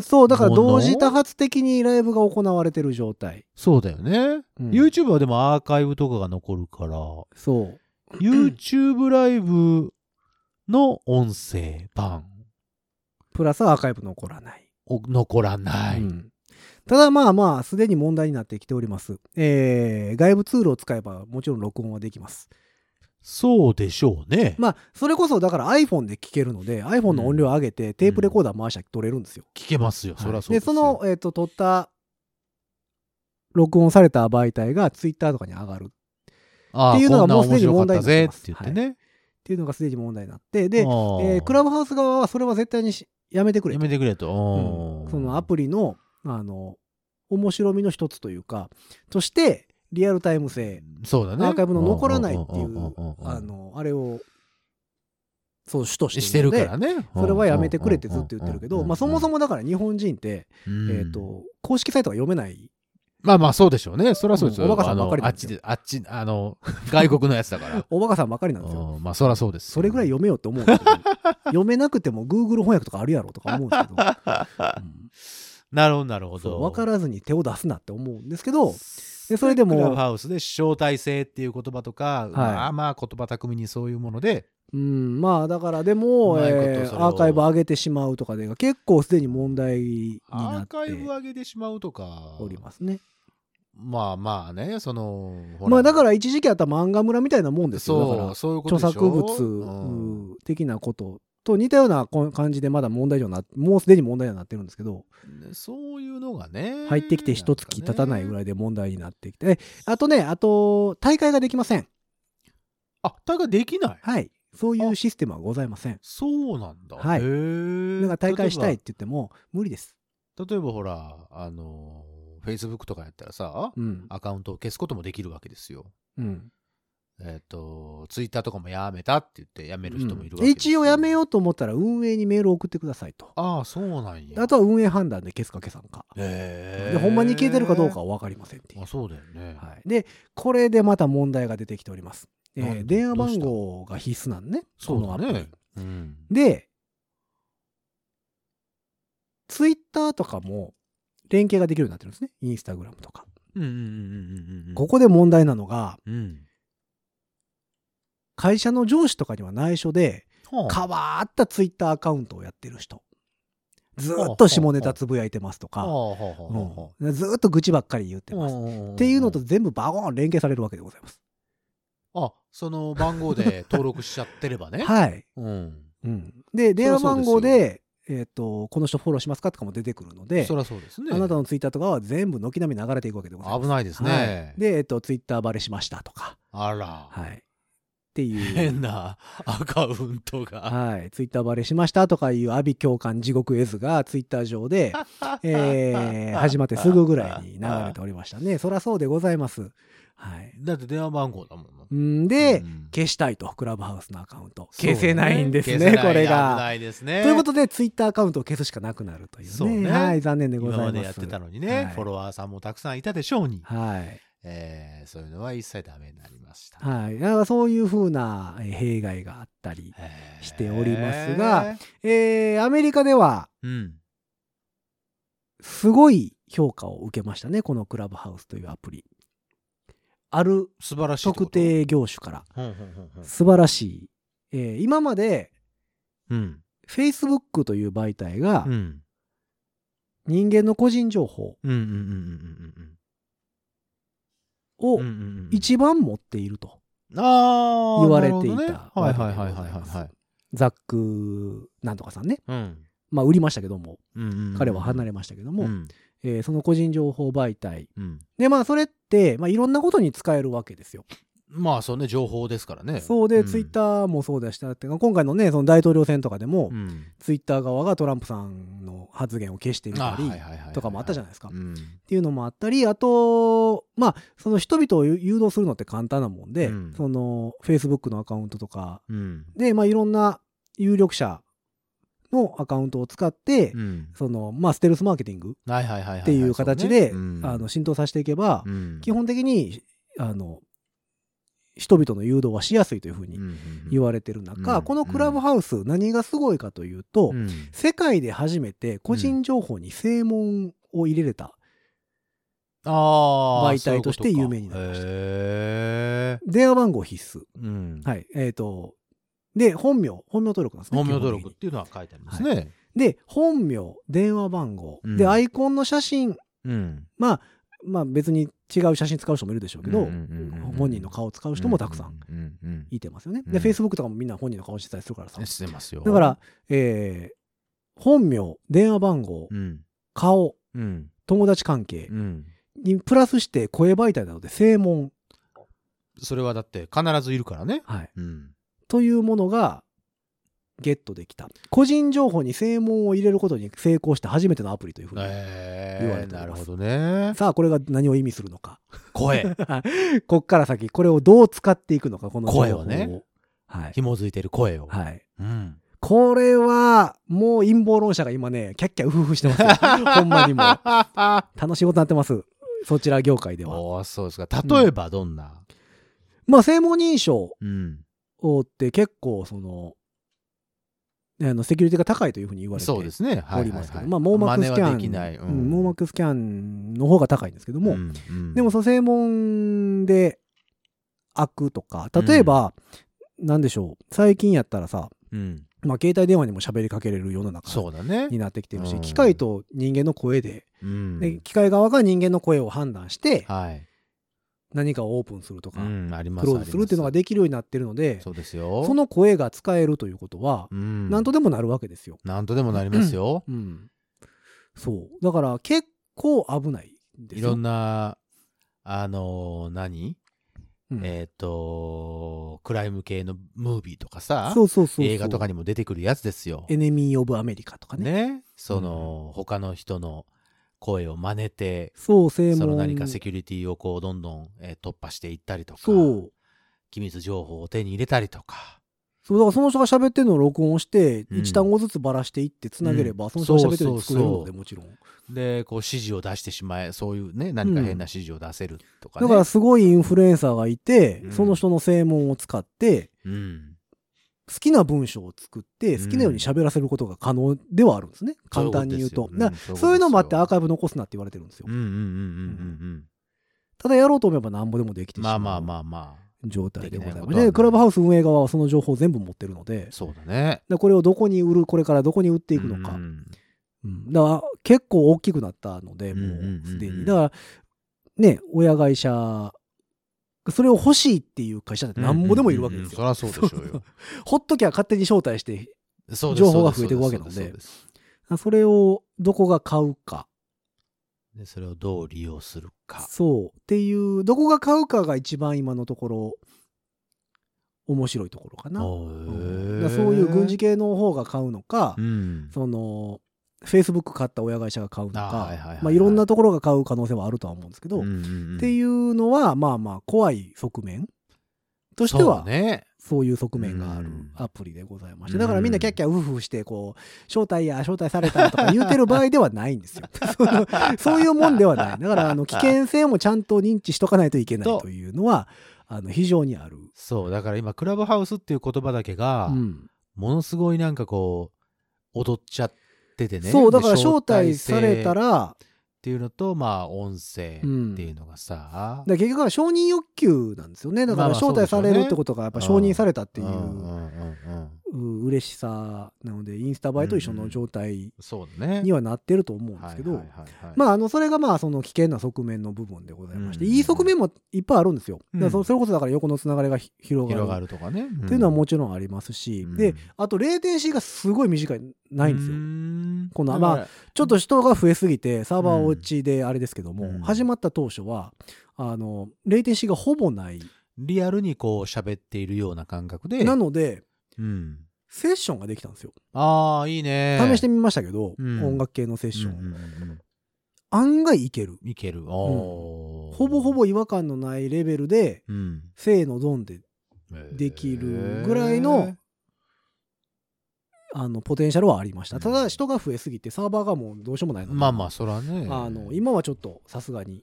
そう、だから同時多発的にライブが行われてる状態。そうだよね。うん YouTube はでもアーカイブとかが残るから、そう。YouTube ライブの音声版プラスアーカイブ残らない。を残らない。うんただまあまあ、すでに問題になってきております。えー、外部ツールを使えばもちろん録音はできます。そうでしょうね。まあ、それこそだから iPhone で聞けるので、iPhone の音量上げてテープレコーダー回したら撮れるんですよ。聞けますよ。そりゃそうで、で。その、えっ、と、撮った、録音された媒体が Twitter とかに上がるっていうのがもうすでに問題になってます言ってね。ていうのがすでに問題になって、で、えあーークラブハウス側はそれは絶対にしやめてくれとやめてくれと。うんそのアププリの、あの、面白みの一つというか、として、リアルタイム性、そうだね。アーカイブの残らないっていう、んあの、あれを、そう、主とししててるからね。それはやめてくれってずっと言ってるけど、まあそもそも、もだから日本人って、うんえっ、と、公式サイトが読めない。まあまあそうでしょうね。そりゃそうですよ。うんおバカさんばかりあっちで、あっち、あの、外国のやつだから。おバカさんばかりなんですよ。うんまあそりゃそうです。それぐらい読めようって思うんですけど、読めなくても Google 翻訳とかあるやろとか思うんですけど、うんなるほど、なるほど。分からずに手を出すなって思うんですけど、でそれでもクラブハウスで招待制っていう言葉とか、まあまあ言葉巧みにそういうもので、うん、まあだからでも、えーアーカイブ上げてしまうとかで結構すでに問題にアなってーカイブ上げてしまうとか、おりますね。まあまあね、その、ほまあだから一時期あった漫画村みたいなもんですよ。だからそう、そういうこと著作うん物的なことと似たようなこ感じでまだ問題にはなもうすでに問題にはなってるんですけど。ねそういうのがね。入ってきて一月経たないぐらい。いで問題になってきて。えあとねあと大会ができません。あ、大会できない？はい。そういうシステムはございません。そうなんだ。はい。だから大会したいって言っても無理です。ば例えばほら、あの、Facebook とかやったらさ、うん。アカウントを消すこともできるわけですよ。うんえっ、と、Twitter とかもやめたって言ってやめる人もいるわけです一応やめう。ようと思ったら運営にメールを送ってくださいとああ、そうなんや。あとは運営判断で消すか消さんかへーでほんまに消えてるかどうかは分かりませんっていうあ、そうだよね。はい、でこれでまた問題が出てきております、えー電話番号が必須なんねそうだね。うん。でツイッターとかも連携ができるようになってるんですねインスタグラムとか、うんうんうんうんうんうん。ここで問題なのがうん。会社の上司とかには内緒ではあ変わったツイッターアカウントをやってる人ずーっと下ネタつぶやいてますとか、ずーっと愚痴ばっかり言ってあます、っっていうのと全部バゴーン連携されるわけでございます。あ、その番号で登録しちゃってればね。はい。うん。うん、で、電話番号で、えっ、と、この人フォローしますかとかも出てくるので、そりゃそうですね。あなたのツイッターとかは全部軒並み流れていくわけでございます。危ないですね。はい、で、えっ、と、ツイッターバレしましたとか、あら。はい。っていう。変なアカウントが。はい。ツイッターバレしましたとかいう阿鼻教官地獄絵図がツイッター上で、えー 始まってすぐぐらいに流れておりましたね。そりゃそうでございます。はい。だって電話番号だもんで、うん消したいと、クラブハウスのアカウント。消せないんですね、消せないこれ危が。ないですね。ということで、ツイッターアカウントを消すしかなくなるというね。そうねはい、残念でございます。今までやってたのにね、はいフォロワーさんもたくさんいたでしょうに、はい。えーそういうのは一切ダメになりました。はい。だからそういうふうなえー弊害があったり。しておりますが、えーアメリカでは、うん。すごい評価を受けましたね、このクラブハウスというアプリ。ある素晴らしいってこと？特。定業種から。素晴らしい。えー今まで、うん。Facebook という媒体がう、ん。人間の個人情報うんうんうんうんをうんうんうんうん。一番持っていると。言われていたなるほどねはいはいはいはいはいわけでございますはい。ザックなんとかさんね。うん。まあ、売りましたけども、彼は離れましたけども、うん。えーその個人情報媒体。うん。で、まあ、それって、まあ、いろんなことに使えるわけですよ。まあ、そうね、情報ですからね。そうで、んツイッターもそうでしたって、今回のね、その大統領選とかでも、うん。ツイッター側がトランプさんの発言を消してみたり、とかもあったじゃないですかうん。っていうのもあったり、あと、まあ、その人々を誘導するのって簡単なもんで、うんその、Facebook のアカウントとかうん。で、まあ、いろんな有力者のアカウントを使って、うん。その、まあ、ステルスマーケティング。っていう形で、浸透させていけば、うん基本的に、あの、人々の誘導はしやすいというふうに言われてる中、うんこのクラブハウス、何がすごいかというと、うん世界で初めて個人情報に正門を入れれた。媒体として有名になりました。電話番号必須。うん。はい。えっ、と、で、本名、本名登録なんですね。本名登録っていうのは書いてありますね。にで、本名、電話番号、うんで、アイコンの写真、うん。まあ、まあ別に違う写真使う人もいるでしょうけど、本人の顔を使う人もたくさんいてますよね。うんで、Facebook とかもみんな本人の顔してたりするからさうん。。してますよ。だから、えー本名、電話番号、うん。顔、うん。友達関係うん。にプラスして声媒体なので正門、それはだって必ずいるからね。はい、うん。というものがゲットできた。個人情報に正門を入れることに成功した初めてのアプリというふうに。え言われえなるておりますほどね。さあ、これが何を意味するのか。声。こっから先、これをどう使っていくのか、この声をね。はい。紐づいてる声を。はい。うん。これは、もう陰謀論者が今ね、キャッキャウフフしてますよ。ほんまにもう。楽しいことになってます。そちら業界では。おーそうですか。例えばどんな？まあ、正門認証って結構、その、あの、セキュリティが高いというふうに言われておりますけど、はいはいまあ、網膜スキャン。うん網膜スキャンの方が高いんですけども、うんうんでもその正門で開くとか、例えば、なんでしょう、最近やったらさ、うん。まあ、携帯電話にも喋りかけれる世の中。になってきてるし、うん機械と人間の声で、うんで機械側が人間の声を判断して、はい。何かをオープンするとか、うん、ありますクローズするっていうのができるようになってるので、そうですよ。その声が使えるということは、うん、なんとでもなるわけですよ。なんとでもなりますよ。うん。そう。だから結構危ない。いろんな、あのー何？うんえっ、と、クライム系のムービーとかさ、そうそうそうそう。映画とかにも出てくるやつですよ。エネミー・オブ・アメリカとかね。ね。その、他の人の声を真似て、そう、正門。その何かセキュリティをこう、どんどん、えー突破していったりとか、そう。機密情報を手に入れたりとか。そう、だからその人が喋ってるのを録音して、うん一単語ずつばらしていってつなげれば、うんその人が喋ってるのを作れるので、もちろん。で、こう、指示を出してしまえ、そういうね、何か変な指示を出せるとかね。だからすごいインフルエンサーがいて、うんその人の正門を使って、うん。好きな文章を作って、好きなように喋らせることが可能ではあるんですね。簡単に言うと。そうそういうのもあってアーカイブ残すなって言われてるんですようん。うんうんうんうんただやろうと思えば何ぼでもできてうん。しまう。まあまあまあまあ。状態でございます。でクラブハウス運営側はその情報を全部持ってるので、そうだね。でこれをどこに売る、これからどこに売っていくのか。うんうんだから結構大きくなったので、もうんうんうんうんうすでに。だから、ね、親会社、それを欲しいっていう会社ってなんぼでもいるわけですよ。そりゃそうでしょうよ。ほっときゃ勝手に招待して、情報が増えていくわけなのでそれをどこが買うか。でそれをどう利用するか。そう。っていう、どこが買うかが一番今のところ、面白いところかな。おうんそういう軍事系の方が買うのか、うん。その、Facebook 買った親会社が買うのあかはいろんなところが買う可能性はあるとは思うんですけど、うんうんうんっていうのは、まあまあ、怖い側面としては、ね。そういう側面があるうんアプリでございまして、うんだからみんなキャッキャウフフして、こう、招待や招待されたとか言うてる場合ではないんですよ。そういうもんではない。だから、あの、危険性もちゃんと認知しとかないといけないというのは、あの、非常にある。そう、だから今、クラブハウスっていう言葉だけが、うん。ものすごいなんかこう、踊っちゃっててね。そう、だからで招待された、ら、っていうのと、まあ、音声っていうのがさ、だから結局は承認欲求なんですよね。だから招待されるってことがやっぱ承認されたっていううんうんうんう嬉しさなのでインスタ映えと一緒の状態。にはなってると思うんですけど、まあ、あのそれがまあその危険な側面の部分でございまして、うんいい側面もいっぱいあるんですよ。うん。だからそそれこそだから横のつながりがひ広がる。とかね。っていうのはもちろんありますし、うん。であとレイテンシーがすごい短いないんですよ。よこのまあちょっと人が増えすぎてサーバー落ちであれですけども、うん始まった当初はあのレイテンシーがほぼない。リアルにこう喋っているような感覚で。なのでうん。セッションができたんですよ。ああ、いいね。試してみましたけど、うん音楽系のセッション。うんうんうん案外いける。いける。おーほぼほ、ぼ違和感のないレベルで、うん、正のドンでできるぐらいのあのポテンシャルはありました。ただ人が増えすぎてサーバーがもうどうしようもないのでまあまあ、そらね。あの今はちょっとさすがに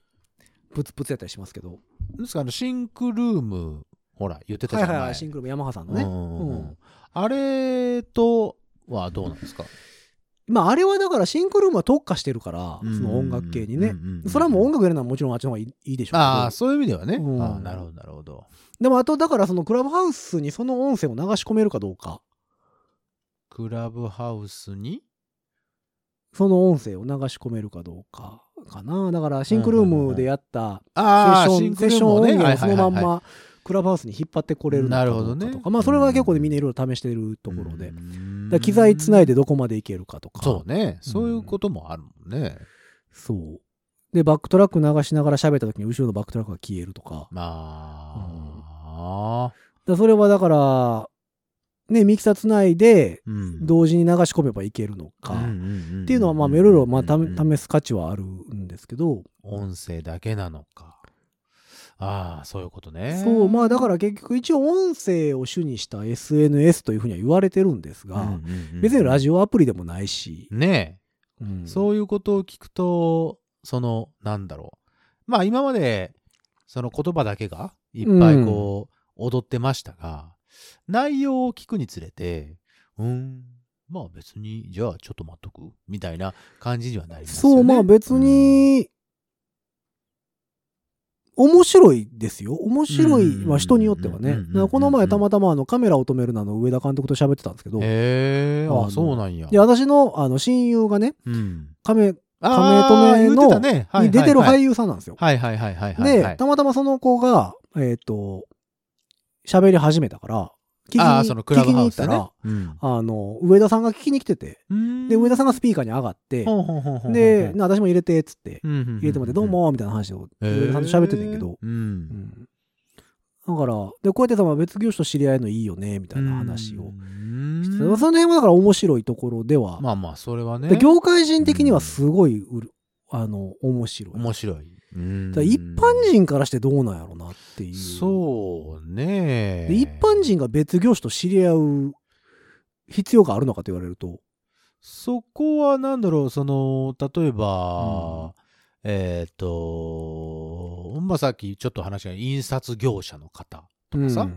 プツプツやったりしますけど。ですから、シンクルーム、ほら、言ってたじゃん。はいはいはい、前シンクルもヤマハさんのね。うんうんうんうんあれとはどうなんですか？まああれはだからシンクルームは特化してるから、うんその音楽系にね。うんうんうんそれはもう音楽やるのはもちろんあっちの方がいいいいでしょうけど。ああ、そういう意味ではね。うんああなるほど、なるほど。でもあとだからそのクラブハウスにその音声を流し込めるかどうか。クラブハウスに？その音声を流し込めるかどうかかな。だからシンクルームでやったセッション、セッション。音源をそのまんまクラブハウスに引っ張ってこれるのかどうかとか。まあそれは結構ねみんないろいろ試してるところで。機材つないでどこまでいけるかとか。そうね。そういうこともあるもんね。そう。で、バックトラック流しながら喋った時に後ろのバックトラックが消えるとか。まあ、だからそれはだから、ね、ミキサーつないでうん同時に流し込めばいけるのか。っっていうのはまあいろいろまあた試す価値はあるんですけど、音声だけなのか。ああ、そういうことね。そう、まあだから結局一応音声を主にした SNS というふうには言われてるんですが、別にラジオアプリでもないし、オ。ねうんえ。そういうことを聞くと、その、なんだろう。まあ今まで、その言葉だけがいっぱいこう、踊ってましたが、内容を聞くにつれて、うん、まあ別に、じゃあちょっと待っとく？みたいな感じにはなりますよね。そう、まあ別に、面白いですよ。面白い、うんまあ人によってはね。この前たまたまあのカメラを止めるなの上田監督と喋ってたんですけど、へえ、あそうなんや。で私のあの親友がね、うん。カメ、止めのー言ってたねはいに出てるはい俳優さんなんですよ。はいはいはいはいはいはい。で、たまたまその子が、えっ、と、喋り始めたから、聞きにああ、そのクラブハウスでね。聞きに行った。うん。ら、あの、上田さんが聞きに来てて、で、上田さんが、がスピーカーに上がって、で、な私も入れて、っつって、入入れてもらって、どう、も、みたいな話を、上田さんと喋っててんけど、だから、で、こうやってさ、まあ別業種と知り合いのいいよね、みたいな話を。うん。して、その辺はだから面白いところでは、まあまあ、それはね。で業界人的にはすごいあの、面白い。面白い。一般人からしてどうなんやろなっていう。そうね。で一般人が別業種と知り合う必要があるのかと言われると、そこはなんだろう、その、例えば、えっ、と、まあさっきちょっと話が印刷業者の方とかさ、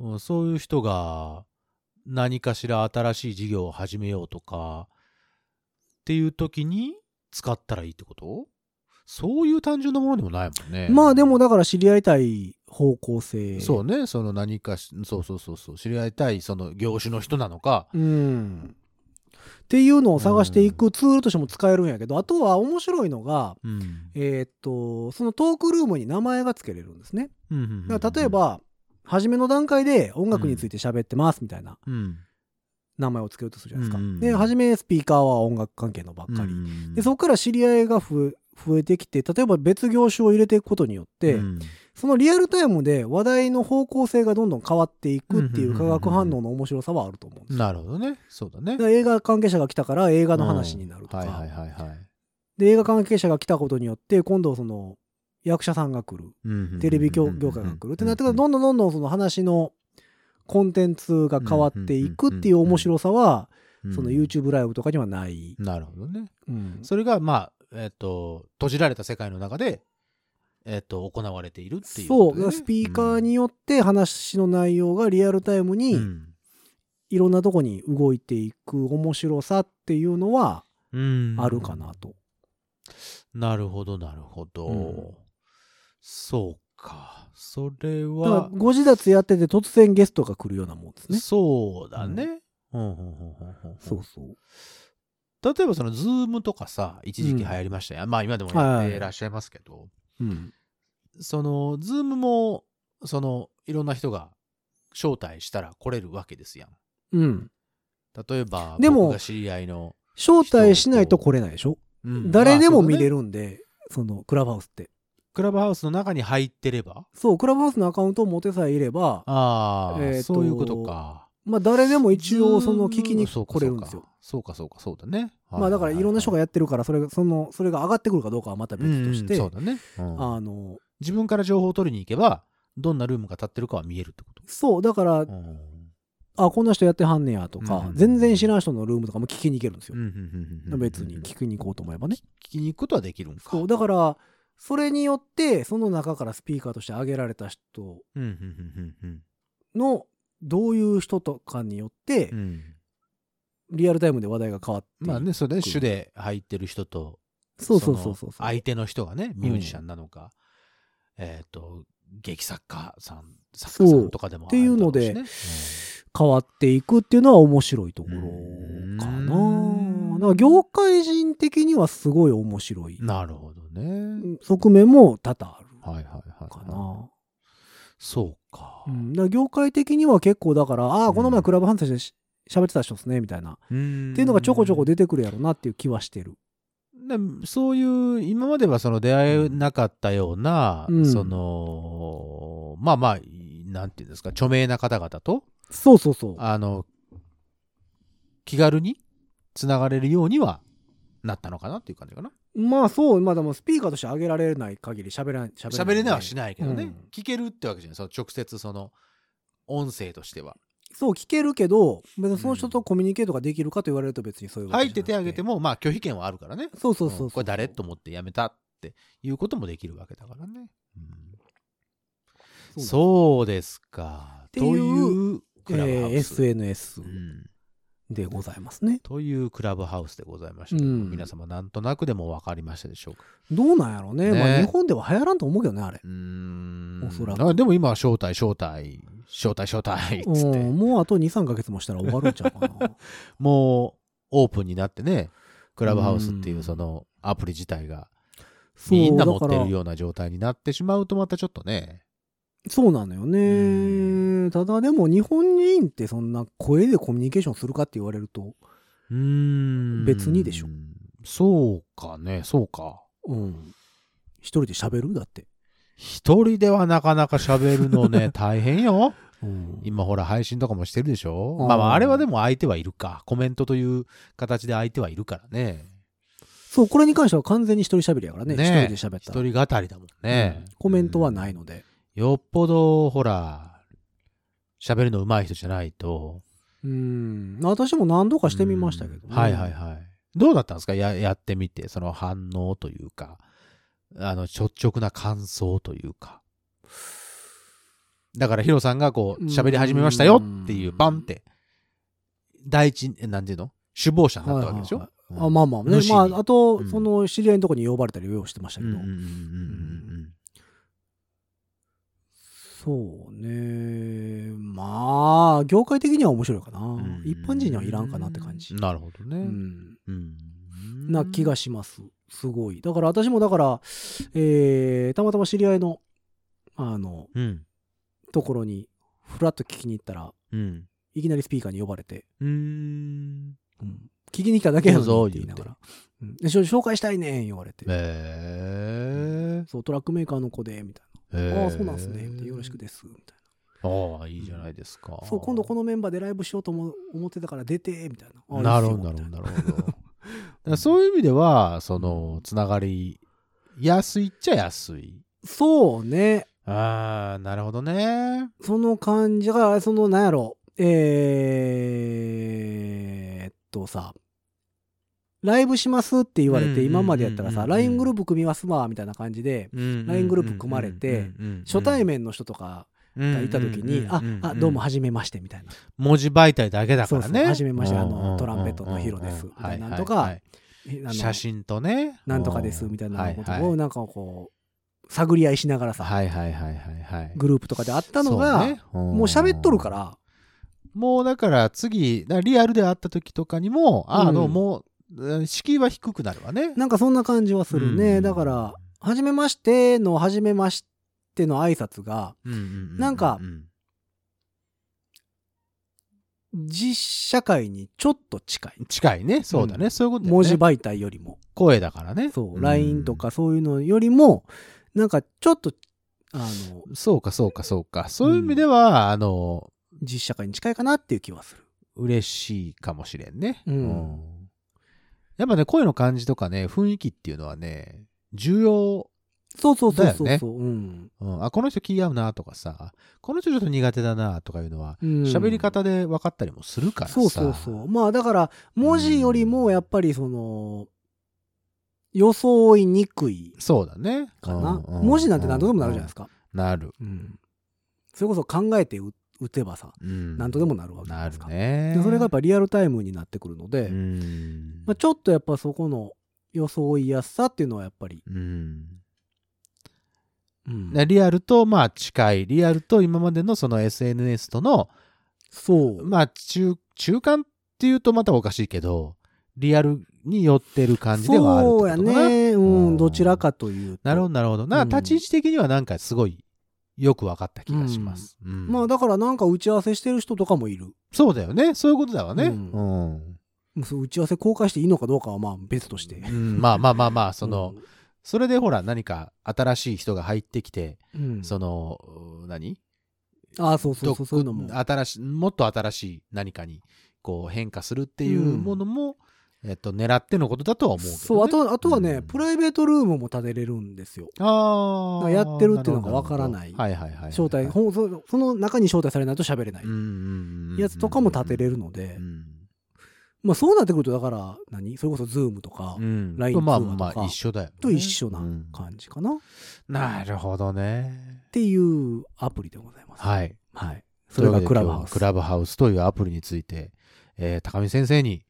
うんうん。そういう人が何かしら新しい事業を始めようとかっていう時に使ったらいいってこと？そういう単純なものでもないもんね。まあでもだから知り合いたい方向性。そうね、その何かし、そうそうそうそう、知り合いたいその業種の人なのか、うん。っていうのを探していくツールとしても使えるんやけど、あとは面白いのが、うん。えーっと、そのトークルームに名前が付けれるんですね。うんうんうんだから例え、ば、初めの段階で音楽について喋ってますみたいなうん。名前を付けようとするじゃないですか。うんうんうんで、初めスピーカーは音楽関係のばっかり。うんで、そこから知り合いが増え増えてきて、例えば別業種を入れていくことによって、うん。そのリアルタイムで話題の方向性がどんどん変わっていくっていう化学反応の面白さはあると思うんですよ。なるほどね。そうだね。映画関係者が来たから映画の話になるとか、はいはいはいはい。で映画関係者が来たことによって今度その役者さんが来る。テレビ業業界が来る。ってなってくるとどんどんどんどんその話のコンテンツが変わっていくっていう面白さはその YouTube ライブとかにはない。なるほどね。うん。それが、まあ、えっ、と、閉じられた世界の中で、えっ、と、行われているっていうそう、スピーカーによって話の内容がリアルタイムうにん、いろんなとこに動いていく面白さっていうのはうんあるかなと。なるほど、なるほど。うんそうか。それは、ご自立やってて突然ゲストが来るようなもんですね。そうだね。うんうんうんうんうんそうそう。例えばそのズームとかさ一時期流行りましたよ、まあ今でもやってらっしゃいますけど、うん。そのズームもそのいろんな人が招待したら来れるわけですやん。うん。例えばでも僕が知り合いの、招待しないと来れないでしょ、うん。誰でも見れるんで、そのクラブハウスって。クラブハウスの中に入ってれば？そう、クラブハウスのアカウントを持てさえいれば、ああ、えーとそういうことかまあ誰でも一応その聞きに来れるんですよ。そうかそうかそうだね。まあだからいろんな人がやってるから、それが、その、それが上がってくるかどうかはまた別として、うそうだね、うん。あの、自分から情報を取りに行けばどんなルームが立ってるかは見えるってこと、そう、だから、うん。あ、こんな人やってはんねやとか、うん全然知らん人のルームとかも聞きに行けるんですよ。別に聞きに行こうと思えばね。聞きに行くことはできるんか。そう、だから、それによって、その中からスピーカーとして挙げられた人の、どういう人とかによってうん。う、んリアルタイムで話題が変わっていくまあね、それで主で入ってる人と、そうそうそうそうの相手の人がね、ミュージシャンなのか、えっ、と、劇作家さん、作家さんとかでもっていうのでうしね変わっていくっていうのは面白いところかうな。ん。だから業界人的にはすごい面白い。うんなるほどね。側面も多々あるはいはいはい。かな。そうか。うん、だ業界的には結構だから、ああ、このうん前クラブハウスでし喋ってた人ですね、みたいな。っってていうのがちょこちょこ出てくるやろなっていう気はしてる。でそういう今まではその出会えなかったような、うんそのまあまあなんていうんですか著名な方々とそうそうそう。あの気軽につながれるようにはなったのかなっていう感じかな。まあそう、まあでもスピーカーとして上げられない限り喋らない。喋喋れないはしないけどね、うん。聞けるってわけじゃないその直接その音声としては。そう聞けるけど、別にその人とコミュニケートができるかと言われると別にそういうわけじゃなく入っててあげてもまあ拒否権はあるからね。そうそうそうそう。んこれ誰と思ってやめたっていうこともできるわけだからね、うん。うそうですか。というえー SNS うんでございますね。というクラブハウスでございましたけど、うん皆様なんとなくでも分かりましたでしょうか？どうなんやろうね。ねまあ日本では流行らんと思うけどね、あれう。ーんおそらくあでも今は招待、招待、招待、招待っつって、うん、もうあと2、3ヶ月もしたら終わるんちゃうかな。もうオープンになってね、クラブハウスっていううんそのアプリ自体がそうみんな持ってるような状態になってしまうとまたちょっとね、そうなのよね。ただでも日本人ってそんな声でコミュニケーションするかって言われると、うーん別にでしょ。そうかね、そうか。うん。一人で喋る？だって。一人ではなかなか喋るのね、大変よ。うん、今ほら配信とかもしてるでしょあーまあまああれはでも相手はいるか。コメントという形で相手はいるからね。そう、これに関しては完全に一人喋りやからね。一、ね人で喋った一人語りだもんね、うんコメントはないので。よっぽどほら、喋るの上手い人じゃないと。うん。私も何度かしてみましたけど、うんはいはいはい。どうだったんですか？ややってみて、その反応というか、あの、率直な感想というか。だからヒロさんがこう、喋り始めましたよっていう、うんパンって、第一、えなんていうの？首謀者になったわけでしょ、はいうんあまあまあね。まあ、あと、うんその知り合いのとこに呼ばれたり用意してましたけど。うんうんうんうんうんそうね。まあ、業界的には面白いかな。うん一般人にはいらんかなって感じ。なるほどね。うん。うんな気がします。すごい。だから私もだから、えー、たまたま知り合いの、あの、うん。ところに、ふらっと聞きに行ったら、うん。いきなりスピーカーに呼ばれて、うーん。うん聞きに来ただけやぞにって言いながら。うん紹介したいねん言われて。へえ。そう、トラックメーカーの子で、みたいへな。ああ、ーそうなんすね。でよろしくです。みたいああ、いいじゃないですか。な。そう、今度このメンバーでライブしようと思思ってたから出て、みたいな。あなるほど、なるほど、なるほど。そういう意味では、その、つながり、安いっちゃ安い。そうね。ああ、なるほどね。その感じが、その、なんやろ、えーっとさ、ライブしますって言われて、今までやったらさ、LINE グループ組みますわ、みたいな感じで、LINE グループ組まれて初対面の人とかがいた時に、あ、あ、どうも、はじめまして、みたいな。文字媒体だけだからね。そうそうはじめましてあのトランペットのヒロですみたいなはいとか写真とね。なんとかです、みたいなことを、なんかこう、探り合いしながらさ。グループとかであったのが、もう喋っとるか。ら、もうだから次、リアルで会った時とかにも、ああの、うん。も敷居は低くなるわね。なんかそんな感じはするね。うんだから、はじめましてのはじめましての挨拶が、うんうんうなんかうん実社会にちょっと近い。近いね。そうだね。うんそういうことね文字媒体よりも。声だからね。そう、ん LINE と。かそういうのよりも、なんかちょっと、あの、そうかそうかそうか。そういう意味では、あの、実社会に近いかなっていう気はする。嬉しいかもしれんね。うんやっぱね、声の感じとかね、雰囲気っていうのはね、重要。そうそうそうそうそう、うん。うん、あ、この人気合うなとかさ、この人ちょっと苦手だなとかいうのは、うん喋り方で分かったりもするからさ。そうそうそう。まあだから、文字よりもやっぱりその、装いにくいそうだね。かな。うんうん文字なんて何とでもなるじゃないですか。か。なる。うん。それこそ考えて打打てばさ、うん何とでもなるわけじゃないなるですか。ね。でそれがやっぱリアルタイムになってくるので、うん。まあ、ちょっとやっぱそこの装いやすさっていうのはやっぱり、うん。うんでリアルと、まあ近い。リアルと今までのその SNS との、そう。まあ中、中間っていうとまたおかしいけど、リアルに寄ってる感じではあるそうや。ね。ううんん、どちらかというと。なるほど、なるほど。な立ち位置的にはなんかすごいよく分かった気がします。うんまあだからなんか打ち合わせしてる人とかもいる。そうだよね。そういうことだわね。ううんうそう打ち合わせ公開していいのかどうかはまあ別として。うんまあまあまあまあ、その、うそれでほら何か新しい人が入ってきて、ん、その、何？ああ、そうそうそう、そういうのも。新しい、もっと新しい何かにこう変化するっていうものも、えっと、狙ってのことだとは思うけど、ね。そう、あと、あとはね、うんプライベートルームも建てれるんですよ。ああ。やってるっていうのがわからないるほどはいはいはいはい。招待、そその中に招待されないと喋れないやつとかも建てれるのでう、ん。まあそうなってくると、だから、何？それこそズームとかうん。LINE とまあまあ一緒だよね、と一緒なうん感じかなっなるほどね。ていうアプリでございます。はい。はい。それがクラブハウス。クラブハウスというアプリについて、えー高見先生に、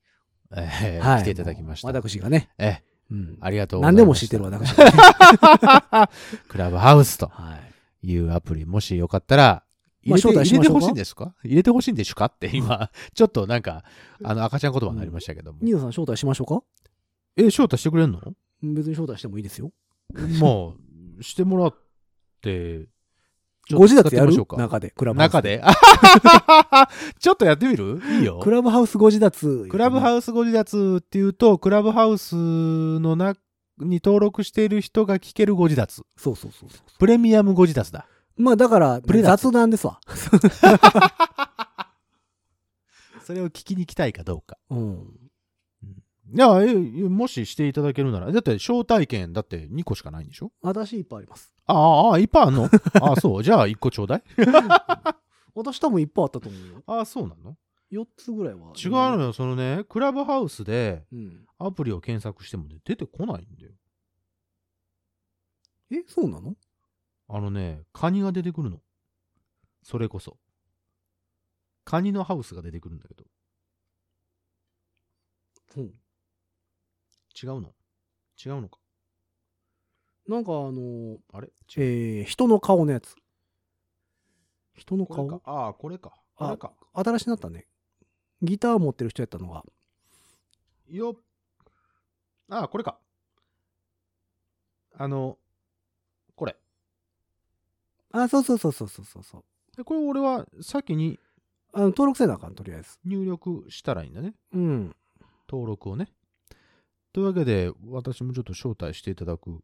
えーはい来ていただきました。私がね。えうんありがとうございます。何でも知ってる私がね。クラブハウスとはい。いうアプリ、もしよかったら、まあ入れて,、ましょうか入れてほしいんですか？入れてほしいんでしゅか？って今、ちょっとなんか、あの赤ちゃん言葉になりましたけども。ニーナさん招待しましょうか？え、招待してくれんの？別に招待してもいいですよ。もう、してもらって、ご自立やる？中で、クラブハウス。中で？ちょっとやってみる？いいよ。クラブハウスご自立。クラブハウウスご自立っていうと、クラブハウスのなに登録している人が聞けるご自立。ス。そうそうそうそう。プレミアムご自立だ。まあだから、雑談ですわ。それを聞きに来たいかどうか。うん。いや、えもししていただけるなら、だって招待券だって2個しかないんでしょ？私いっぱいあります。ああ、いっぱいあんの？あ あ、そう。じゃあ1個ちょうだい。私多分いっぱいあったと思うよ。ああ、そうなの？4つぐらいは。違うのよ。そのね、クラブハウスでうん。アプリを検索してもね、出てこないんだよ。え、そうなの？あのね、カニが出てくるの。それこそ。カニのハウスが出てくるんだけど。うん。違うの？違うのか？なんかあのーあれ？違う。えー、人の顔のやつ。人のこれか？顔ああ、これか。これか。新しなったね。ギター持ってる人やったのが。よっ。ああ、これか。あの、これ。あ、そうそうそうそうそうそうそう。でこれ俺は先にあの登録せなあかん、とりあえず。入力したらいいんだね。うん。登録をね。というわけで、私もちょっと招待していただく。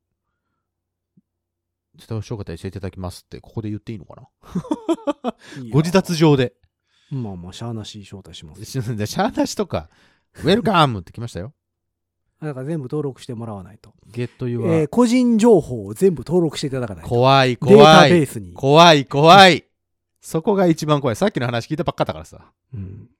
招待していただきますって、ここで言っていいのかな？ご自立上で。まあまあ、しゃあなし招待します。しでシャーなしとか、ウェルカムってきましたよ。だから全部登録してもらわないと。ゲットユえー個人情報を全部登録していただかないと。怖い、データ怖い。ベースに。怖い、怖い。そこが一番怖い。さっきの話聞いたばっかだからさ。うん。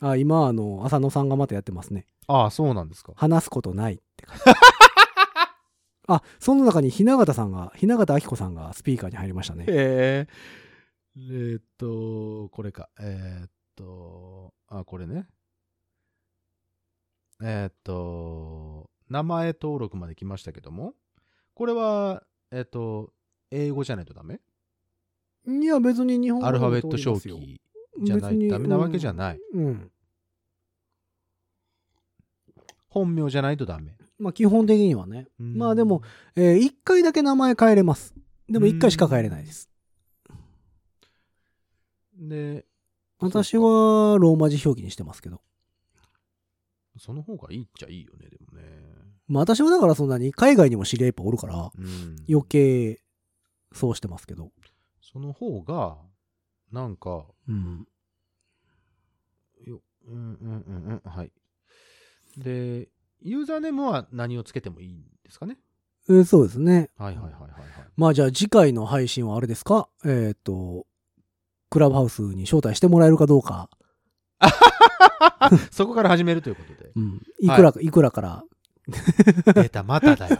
あ、今、あの、浅野さんがまたやってますね。ああ、そうなんですか。話すことないって感じ。あ、その中に雛形さんが、雛形明子さんがスピーカーに入りましたね。へえ。えーっと、これか。えーっと、あ、これね。えーっと、名前登録まで来ましたけども、これは、えーっと、英語じゃないとダメ？いや、別に日本語アルファベット表記じゃないダメなわけじゃない。うん。うん本名じゃないとダメ。まあ、基本的にはね。うんまあでも、えー、1回だけ名前変えれます。でも1回しか変えれないです。で、私はローマ字表記にしてますけど。その方がいいっちゃいいよね、でもね。まあ私はだからそんなに海外にも知り合いいっぱいおるから、うん。余計そうしてますけど。その方が、なんか、うん。ようんうんうんうん、はい。で、ユーザーネームは何をつけてもいいんですかね？えーそうですね。はいはいはいはいはい。まあじゃあ次回の配信はあれですか？えっ、と、クラブハウスに招待してもらえるかどうか。そこから始めるということでう。ん。いくら、い、くらから？出た、まただよ。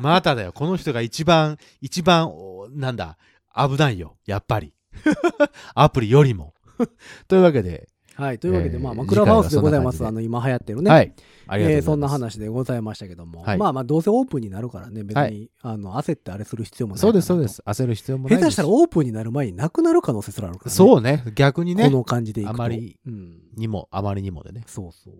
まただよ。この人が一番、一番、おなんだ、危ないよ。やっぱり。アプリよりも。というわけで、はい。というわけで、えーまあまあ、クラブハウスでございます。あの、今流行ってるね。はい。あ。えーそんな話でございましたけども、はいまあまあどうせオープンになるからね別に、はいあの焦ってあれする必要もないそうです、そうでかす。焦る必要もないです。手したらオープンになる前になくなる可能性すらあるから、ね、そうね。逆にね。この感じでいくとあまりうん、にも、あまりにもでね。そうそう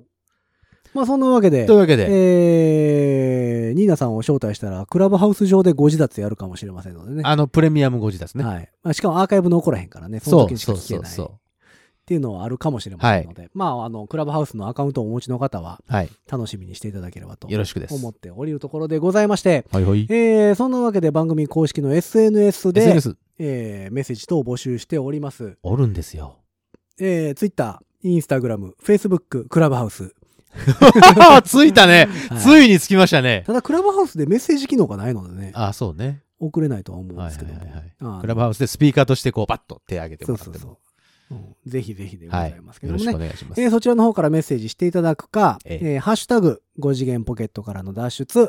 まあそんなわけでというわけで、えー、ニーナさんを招待したらクラブハウス上でご自立やるかもしれませんのでねあの、プレミアム5時ですね。はいまあ、しかもアーカイブ残らへんからねその時にしか聞けないそうそうそうそっていうのはあるかもしれませんので、まああのクラブハウスのアカウントをお持ちの方はう。はい。楽しみにしていただければとよろしくです。思っておりるところでございまして、はいはい。えーそんなわけで番組公式の SNS で SNS、えーメッセージ等を募集しております。おるんですよ。えー、Twitter、Instagram、Facebook、クラブハウス。ついたね。はいついにつきましたね。ただ、クラブハウスでメッセージ機能がないのでね、あ、そうね。送れないとは思うんはいですけども。はいはいはい。あのクラブハウスでスピーカーとしてこう、パッと手挙げてそうそうそうもらっても。。うんぜひぜひでござはいいます。けよろしくおどもね。願いします。えーそちらの方からメッセージしていただくか、ええーハッシュタグ、5次元ポケットからの脱出、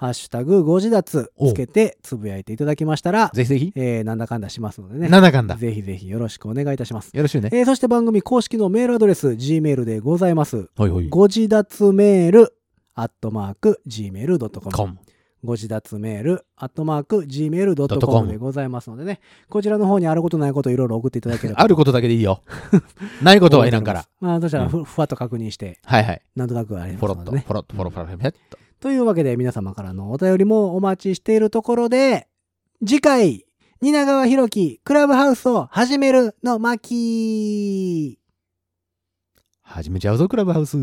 ハッシュタグ、ご自立つけてつぶやいていただきましたら、ぜひぜひ。えーなんだかんだしますのでね。なんだかんだ。ぜひぜひよろしくお願いいたします。よろしゅうね。えーそして番組公式のメールアドレス、Gmail でございます。ほいほい。ご自立メール、アットマーク、gmail.com。ご自立メール、アットマーク、.com gmail.com でございますのでね、こちらの方にあることないこといろいろ送っていただければ。あることだけでいいよ。ないことはいらんから。。まあ、そしたらふ、ふわっと確認して、はいはい。なんとなくありまポロッと、すのでね。ポロッと、ポロポロポロポロっと。というわけで、皆様からのお便りもお待ちしているところで、次回、蜷川博樹、クラブハウスを始めるの巻始めちゃうぞ、クラブハウス。